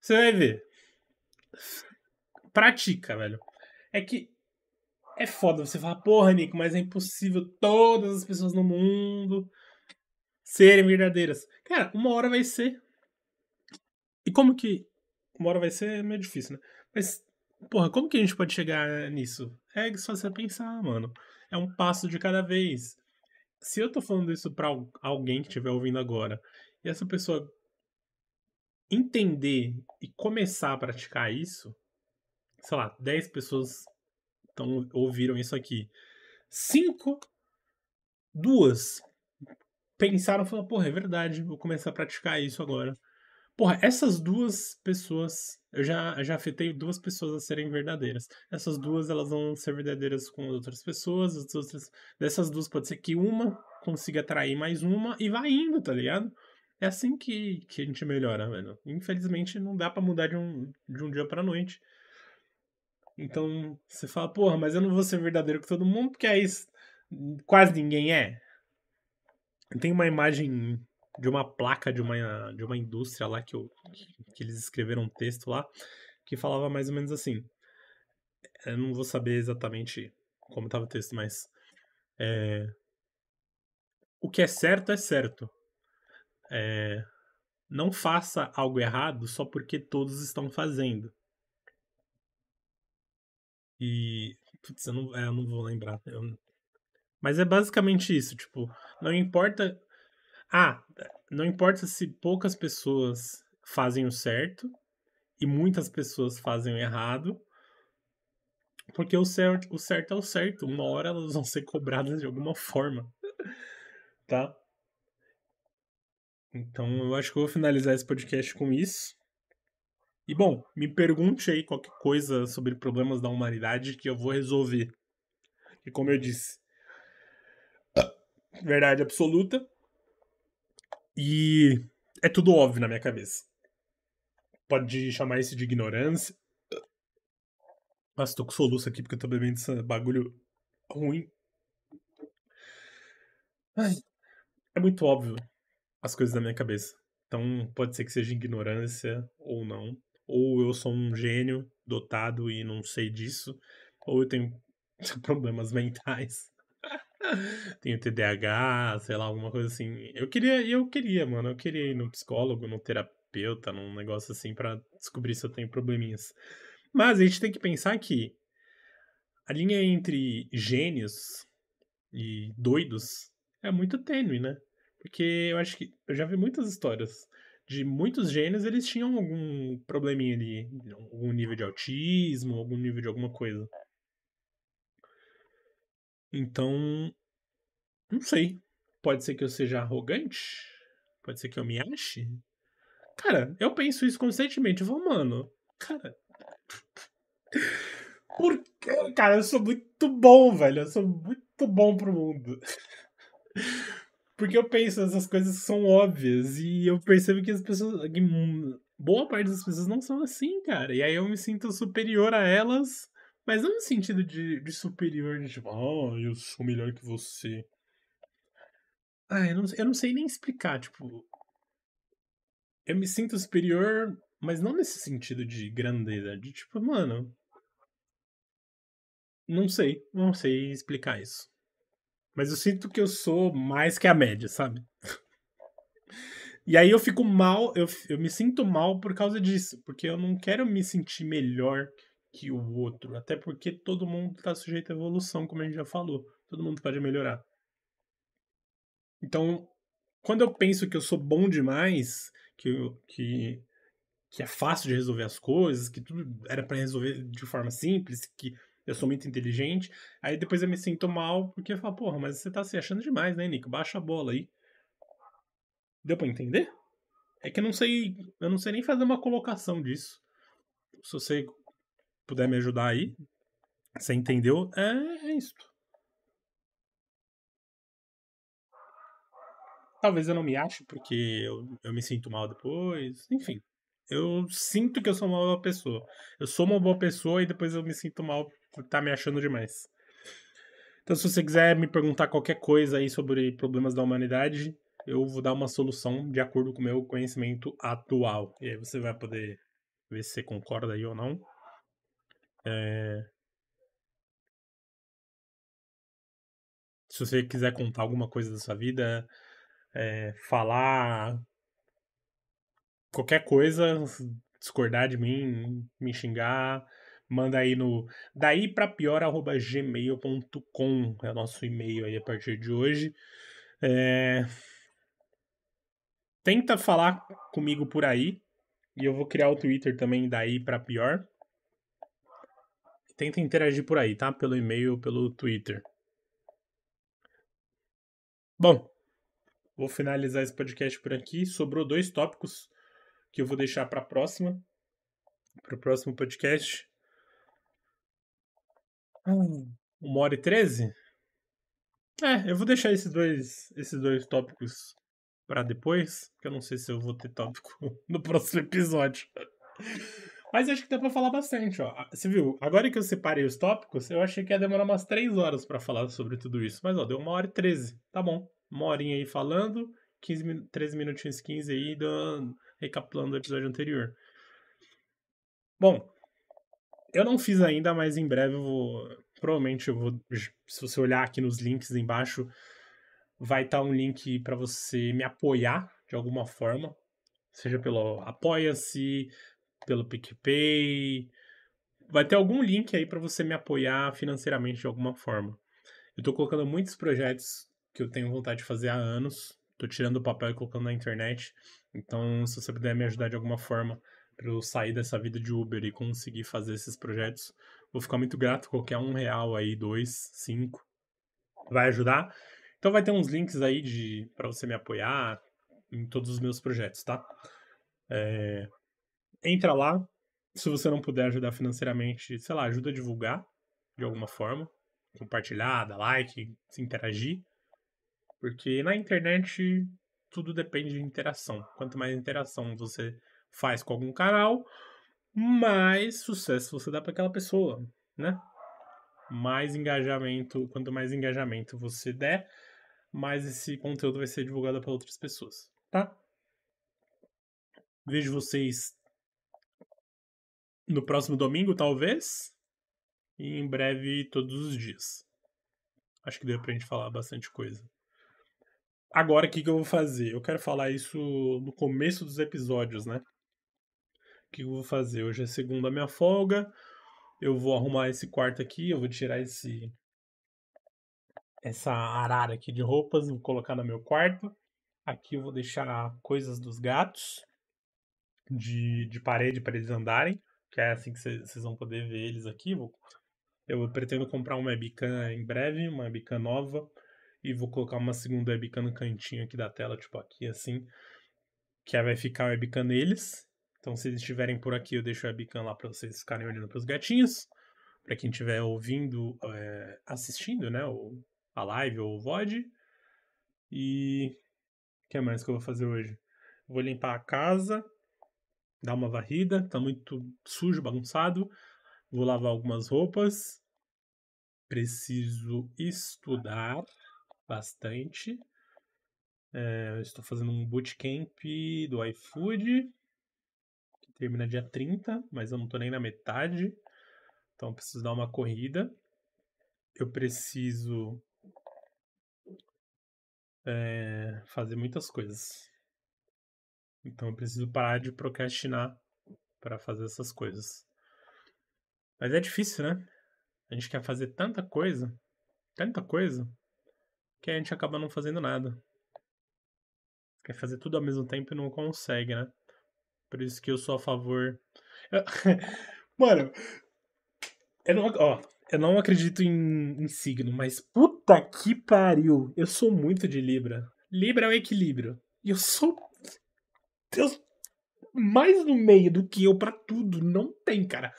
você vai ver. Pratica, velho. É que é foda você falar, porra, Nico, mas é impossível todas as pessoas no mundo serem verdadeiras. Cara, uma hora vai ser. E como que. Uma hora vai ser meio difícil, né? Mas, porra, como que a gente pode chegar nisso? É só você pensar, mano. É um passo de cada vez. Se eu tô falando isso pra alguém que estiver ouvindo agora, e essa pessoa entender e começar a praticar isso, sei lá, 10 pessoas tão, ouviram isso aqui. Cinco, duas pensaram e falaram, porra, é verdade, vou começar a praticar isso agora. Porra, essas duas pessoas, eu já, já afetei duas pessoas a serem verdadeiras. Essas duas, elas vão ser verdadeiras com outras pessoas, as outras, dessas duas pode ser que uma consiga atrair mais uma e vai indo, tá ligado? É assim que, que a gente melhora, velho. Infelizmente não dá para mudar de um, de um dia pra noite. Então, você fala, porra, mas eu não vou ser verdadeiro com todo mundo, porque aí quase ninguém é. Tem uma imagem de uma placa de uma, de uma indústria lá que, eu, que eles escreveram um texto lá que falava mais ou menos assim. Eu não vou saber exatamente como estava o texto, mas é, o que é certo é certo. É, não faça algo errado só porque todos estão fazendo. E. Putz, eu não, é, eu não vou lembrar. Eu, mas é basicamente isso. Tipo, não importa ah, não importa se poucas pessoas fazem o certo e muitas pessoas fazem o errado, porque o certo, o certo é o certo. Uma hora elas vão ser cobradas de alguma forma. tá? Então eu acho que eu vou finalizar esse podcast com isso. E bom, me pergunte aí qualquer coisa sobre problemas da humanidade que eu vou resolver. E como eu disse, verdade absoluta, e é tudo óbvio na minha cabeça. Pode chamar isso de ignorância. Nossa, tô com soluço aqui porque eu tô bebendo esse bagulho ruim. Ai, é muito óbvio as coisas da minha cabeça. Então pode ser que seja ignorância ou não. Ou eu sou um gênio dotado e não sei disso. Ou eu tenho problemas mentais. tenho TDAH, sei lá, alguma coisa assim. Eu queria, eu queria, mano. Eu queria ir no psicólogo, no terapeuta, num negócio assim para descobrir se eu tenho probleminhas. Mas a gente tem que pensar que a linha entre gênios e doidos é muito tênue, né? Porque eu acho que eu já vi muitas histórias de muitos gênios, eles tinham algum probleminha ali, algum nível de autismo, algum nível de alguma coisa. Então, não sei. Pode ser que eu seja arrogante? Pode ser que eu me ache? Cara, eu penso isso constantemente. Eu falo, mano, cara, por quê? Cara, eu sou muito bom, velho. Eu sou muito bom pro mundo. Porque eu penso essas coisas que são óbvias. E eu percebo que as pessoas. Que boa parte das pessoas não são assim, cara. E aí eu me sinto superior a elas. Mas não no sentido de, de superior, de tipo, oh, eu sou melhor que você. Ah, eu não, eu não sei nem explicar, tipo. Eu me sinto superior mas não nesse sentido de grandeza, de tipo, mano. Não sei, não sei explicar isso. Mas eu sinto que eu sou mais que a média, sabe? e aí eu fico mal, eu, eu me sinto mal por causa disso, porque eu não quero me sentir melhor que o outro, até porque todo mundo está sujeito à evolução, como a gente já falou. Todo mundo pode melhorar. Então, quando eu penso que eu sou bom demais, que, eu, que que é fácil de resolver as coisas, que tudo era para resolver de forma simples, que eu sou muito inteligente. Aí depois eu me sinto mal porque eu falo, porra, mas você tá se achando demais, né, Nico? Baixa a bola aí. Deu para entender? É que eu não sei, eu não sei nem fazer uma colocação disso. Se você puder me ajudar aí, você entendeu? É, é isso. Talvez eu não me ache porque eu, eu me sinto mal depois. Enfim, eu sinto que eu sou uma boa pessoa. Eu sou uma boa pessoa e depois eu me sinto mal por estar tá me achando demais. Então, se você quiser me perguntar qualquer coisa aí sobre problemas da humanidade, eu vou dar uma solução de acordo com o meu conhecimento atual. E aí você vai poder ver se você concorda aí ou não. É... Se você quiser contar alguma coisa da sua vida, é, falar qualquer coisa, discordar de mim, me xingar, manda aí no daí para pior@gmail.com é o nosso e-mail aí a partir de hoje. É... Tenta falar comigo por aí e eu vou criar o Twitter também daí para pior. Tenta interagir por aí, tá? Pelo e-mail, pelo Twitter. Bom, vou finalizar esse podcast por aqui. Sobrou dois tópicos que eu vou deixar para a próxima, para o próximo podcast. Hum, uma hora e treze? É, eu vou deixar esses dois, esses dois tópicos para depois, porque eu não sei se eu vou ter tópico no próximo episódio. Mas acho que dá pra falar bastante, ó. Você viu? Agora que eu separei os tópicos, eu achei que ia demorar umas 3 horas para falar sobre tudo isso. Mas, ó, deu uma hora e 13. Tá bom. Uma horinha aí falando, 15, 13 minutinhos 15 aí, dando, recapitulando o episódio anterior. Bom, eu não fiz ainda, mas em breve eu vou. Provavelmente eu vou. Se você olhar aqui nos links embaixo, vai estar tá um link para você me apoiar de alguma forma. Seja pelo Apoia-se, pelo PicPay. Vai ter algum link aí para você me apoiar financeiramente de alguma forma. Eu tô colocando muitos projetos que eu tenho vontade de fazer há anos. Tô tirando o papel e colocando na internet. Então, se você puder me ajudar de alguma forma para eu sair dessa vida de Uber e conseguir fazer esses projetos, vou ficar muito grato. Qualquer um real aí, dois, cinco, vai ajudar. Então vai ter uns links aí de para você me apoiar em todos os meus projetos, tá? É, entra lá. Se você não puder ajudar financeiramente, sei lá, ajuda a divulgar de alguma forma, compartilhar, dar like, se interagir. Porque na internet tudo depende de interação. Quanto mais interação você faz com algum canal, mais sucesso você dá para aquela pessoa. né? Mais engajamento, quanto mais engajamento você der, mais esse conteúdo vai ser divulgado para outras pessoas, tá? Vejo vocês no próximo domingo, talvez, e em breve todos os dias. Acho que deu pra gente falar bastante coisa. Agora, o que, que eu vou fazer? Eu quero falar isso no começo dos episódios, né? O que eu vou fazer? Hoje é segunda minha folga. Eu vou arrumar esse quarto aqui. Eu vou tirar esse essa arara aqui de roupas. Vou colocar no meu quarto. Aqui eu vou deixar coisas dos gatos de, de parede para eles andarem. Que é assim que vocês vão poder ver eles aqui. Vou, eu pretendo comprar uma webcam em breve, uma webcam nova e vou colocar uma segunda webcam no cantinho aqui da tela, tipo aqui assim, que aí vai ficar a webcam neles. Então, se eles estiverem por aqui, eu deixo a webcam lá para vocês ficarem olhando para os gatinhos. Para quem estiver ouvindo, é, assistindo, né, ou a live ou o VOD. E o que mais que eu vou fazer hoje? Vou limpar a casa, dar uma varrida, tá muito sujo, bagunçado. Vou lavar algumas roupas. Preciso estudar bastante. É, estou fazendo um bootcamp do iFood, que termina dia 30, mas eu não estou nem na metade. Então preciso dar uma corrida. Eu preciso é, fazer muitas coisas. Então eu preciso parar de procrastinar para fazer essas coisas. Mas é difícil, né? A gente quer fazer tanta coisa, tanta coisa, que a gente acaba não fazendo nada. Quer fazer tudo ao mesmo tempo e não consegue, né? Por isso que eu sou a favor. Mano, eu não, ó, eu não acredito em, em signo, mas puta que pariu. Eu sou muito de Libra. Libra é o equilíbrio. E eu sou. Deus, mais no meio do que eu para tudo. Não tem, cara.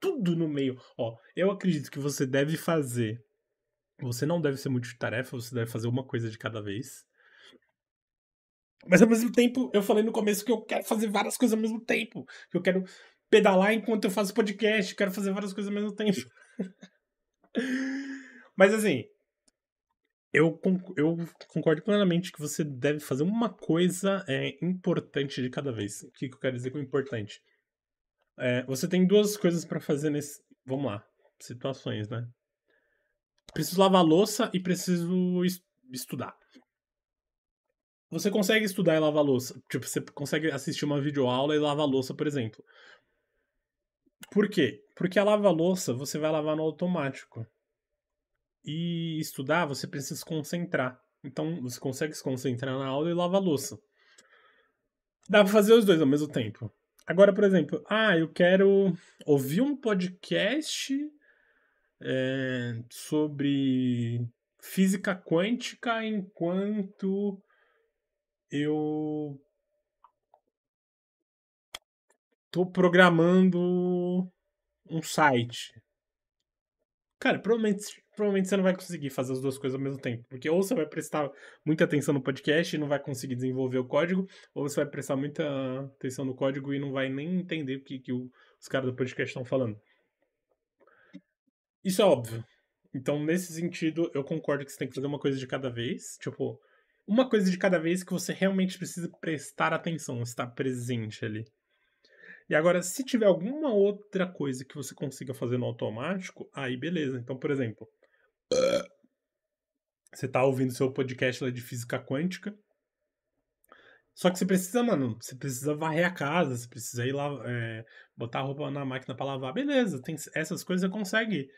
Tudo no meio. Ó, eu acredito que você deve fazer você não deve ser multitarefa, você deve fazer uma coisa de cada vez. Mas ao mesmo tempo, eu falei no começo que eu quero fazer várias coisas ao mesmo tempo. Que eu quero pedalar enquanto eu faço podcast, quero fazer várias coisas ao mesmo tempo. Mas assim, eu, eu concordo plenamente que você deve fazer uma coisa é, importante de cada vez. O que, eu quero dizer com importante? É, você tem duas coisas para fazer nesse. Vamos lá, situações, né? preciso lavar louça e preciso estudar. Você consegue estudar e lavar louça. Tipo, você consegue assistir uma videoaula e lavar louça, por exemplo. Por quê? Porque a lava-louça você vai lavar no automático. E estudar você precisa se concentrar. Então você consegue se concentrar na aula e lavar louça. Dá pra fazer os dois ao mesmo tempo. Agora, por exemplo, ah, eu quero ouvir um podcast é, sobre física quântica enquanto eu tô programando um site. Cara, provavelmente, provavelmente você não vai conseguir fazer as duas coisas ao mesmo tempo. Porque ou você vai prestar muita atenção no podcast e não vai conseguir desenvolver o código, ou você vai prestar muita atenção no código e não vai nem entender o que, que o, os caras do podcast estão falando. Isso é óbvio. Então, nesse sentido, eu concordo que você tem que fazer uma coisa de cada vez. Tipo, uma coisa de cada vez que você realmente precisa prestar atenção, estar presente ali. E agora, se tiver alguma outra coisa que você consiga fazer no automático, aí beleza. Então, por exemplo, você tá ouvindo seu podcast lá de física quântica. Só que você precisa, mano, você precisa varrer a casa, você precisa ir lá, é, botar a roupa na máquina para lavar. Beleza, tem essas coisas você consegue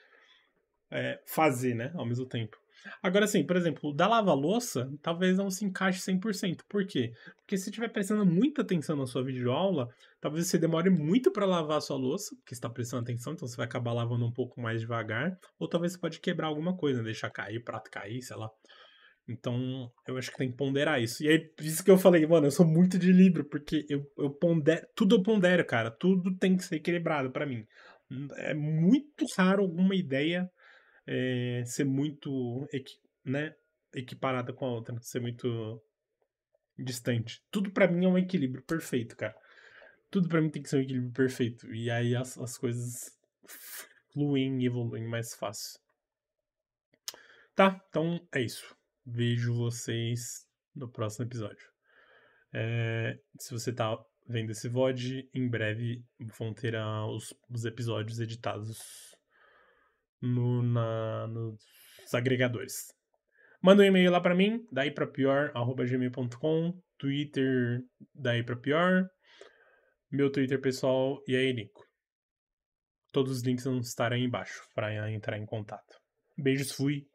é, fazer, né, ao mesmo tempo. Agora, assim, por exemplo, da lava-louça, talvez não se encaixe 100%. Por quê? Porque se estiver prestando muita atenção na sua videoaula, talvez você demore muito para lavar a sua louça, porque está prestando atenção, então você vai acabar lavando um pouco mais devagar, ou talvez você pode quebrar alguma coisa, deixar cair, o prato cair, sei lá. Então, eu acho que tem que ponderar isso. E aí, por isso que eu falei, mano, eu sou muito de livro, porque eu, eu pondero, tudo eu pondero, cara. Tudo tem que ser equilibrado para mim. É muito raro alguma ideia é, ser muito né, equiparada com a outra, ser muito distante. Tudo para mim é um equilíbrio perfeito, cara. Tudo para mim tem que ser um equilíbrio perfeito. E aí as, as coisas fluem e evoluem mais fácil. Tá, então é isso. Vejo vocês no próximo episódio. É, se você tá vendo esse VOD, em breve vão ter os, os, episódios editados no, na, nos agregadores. Manda um e-mail lá para mim, daí pra pior, gmail.com, Twitter, daí pra pior, meu Twitter pessoal e aí, Nico. Todos os links vão estar aí embaixo para entrar em contato. Beijos, fui.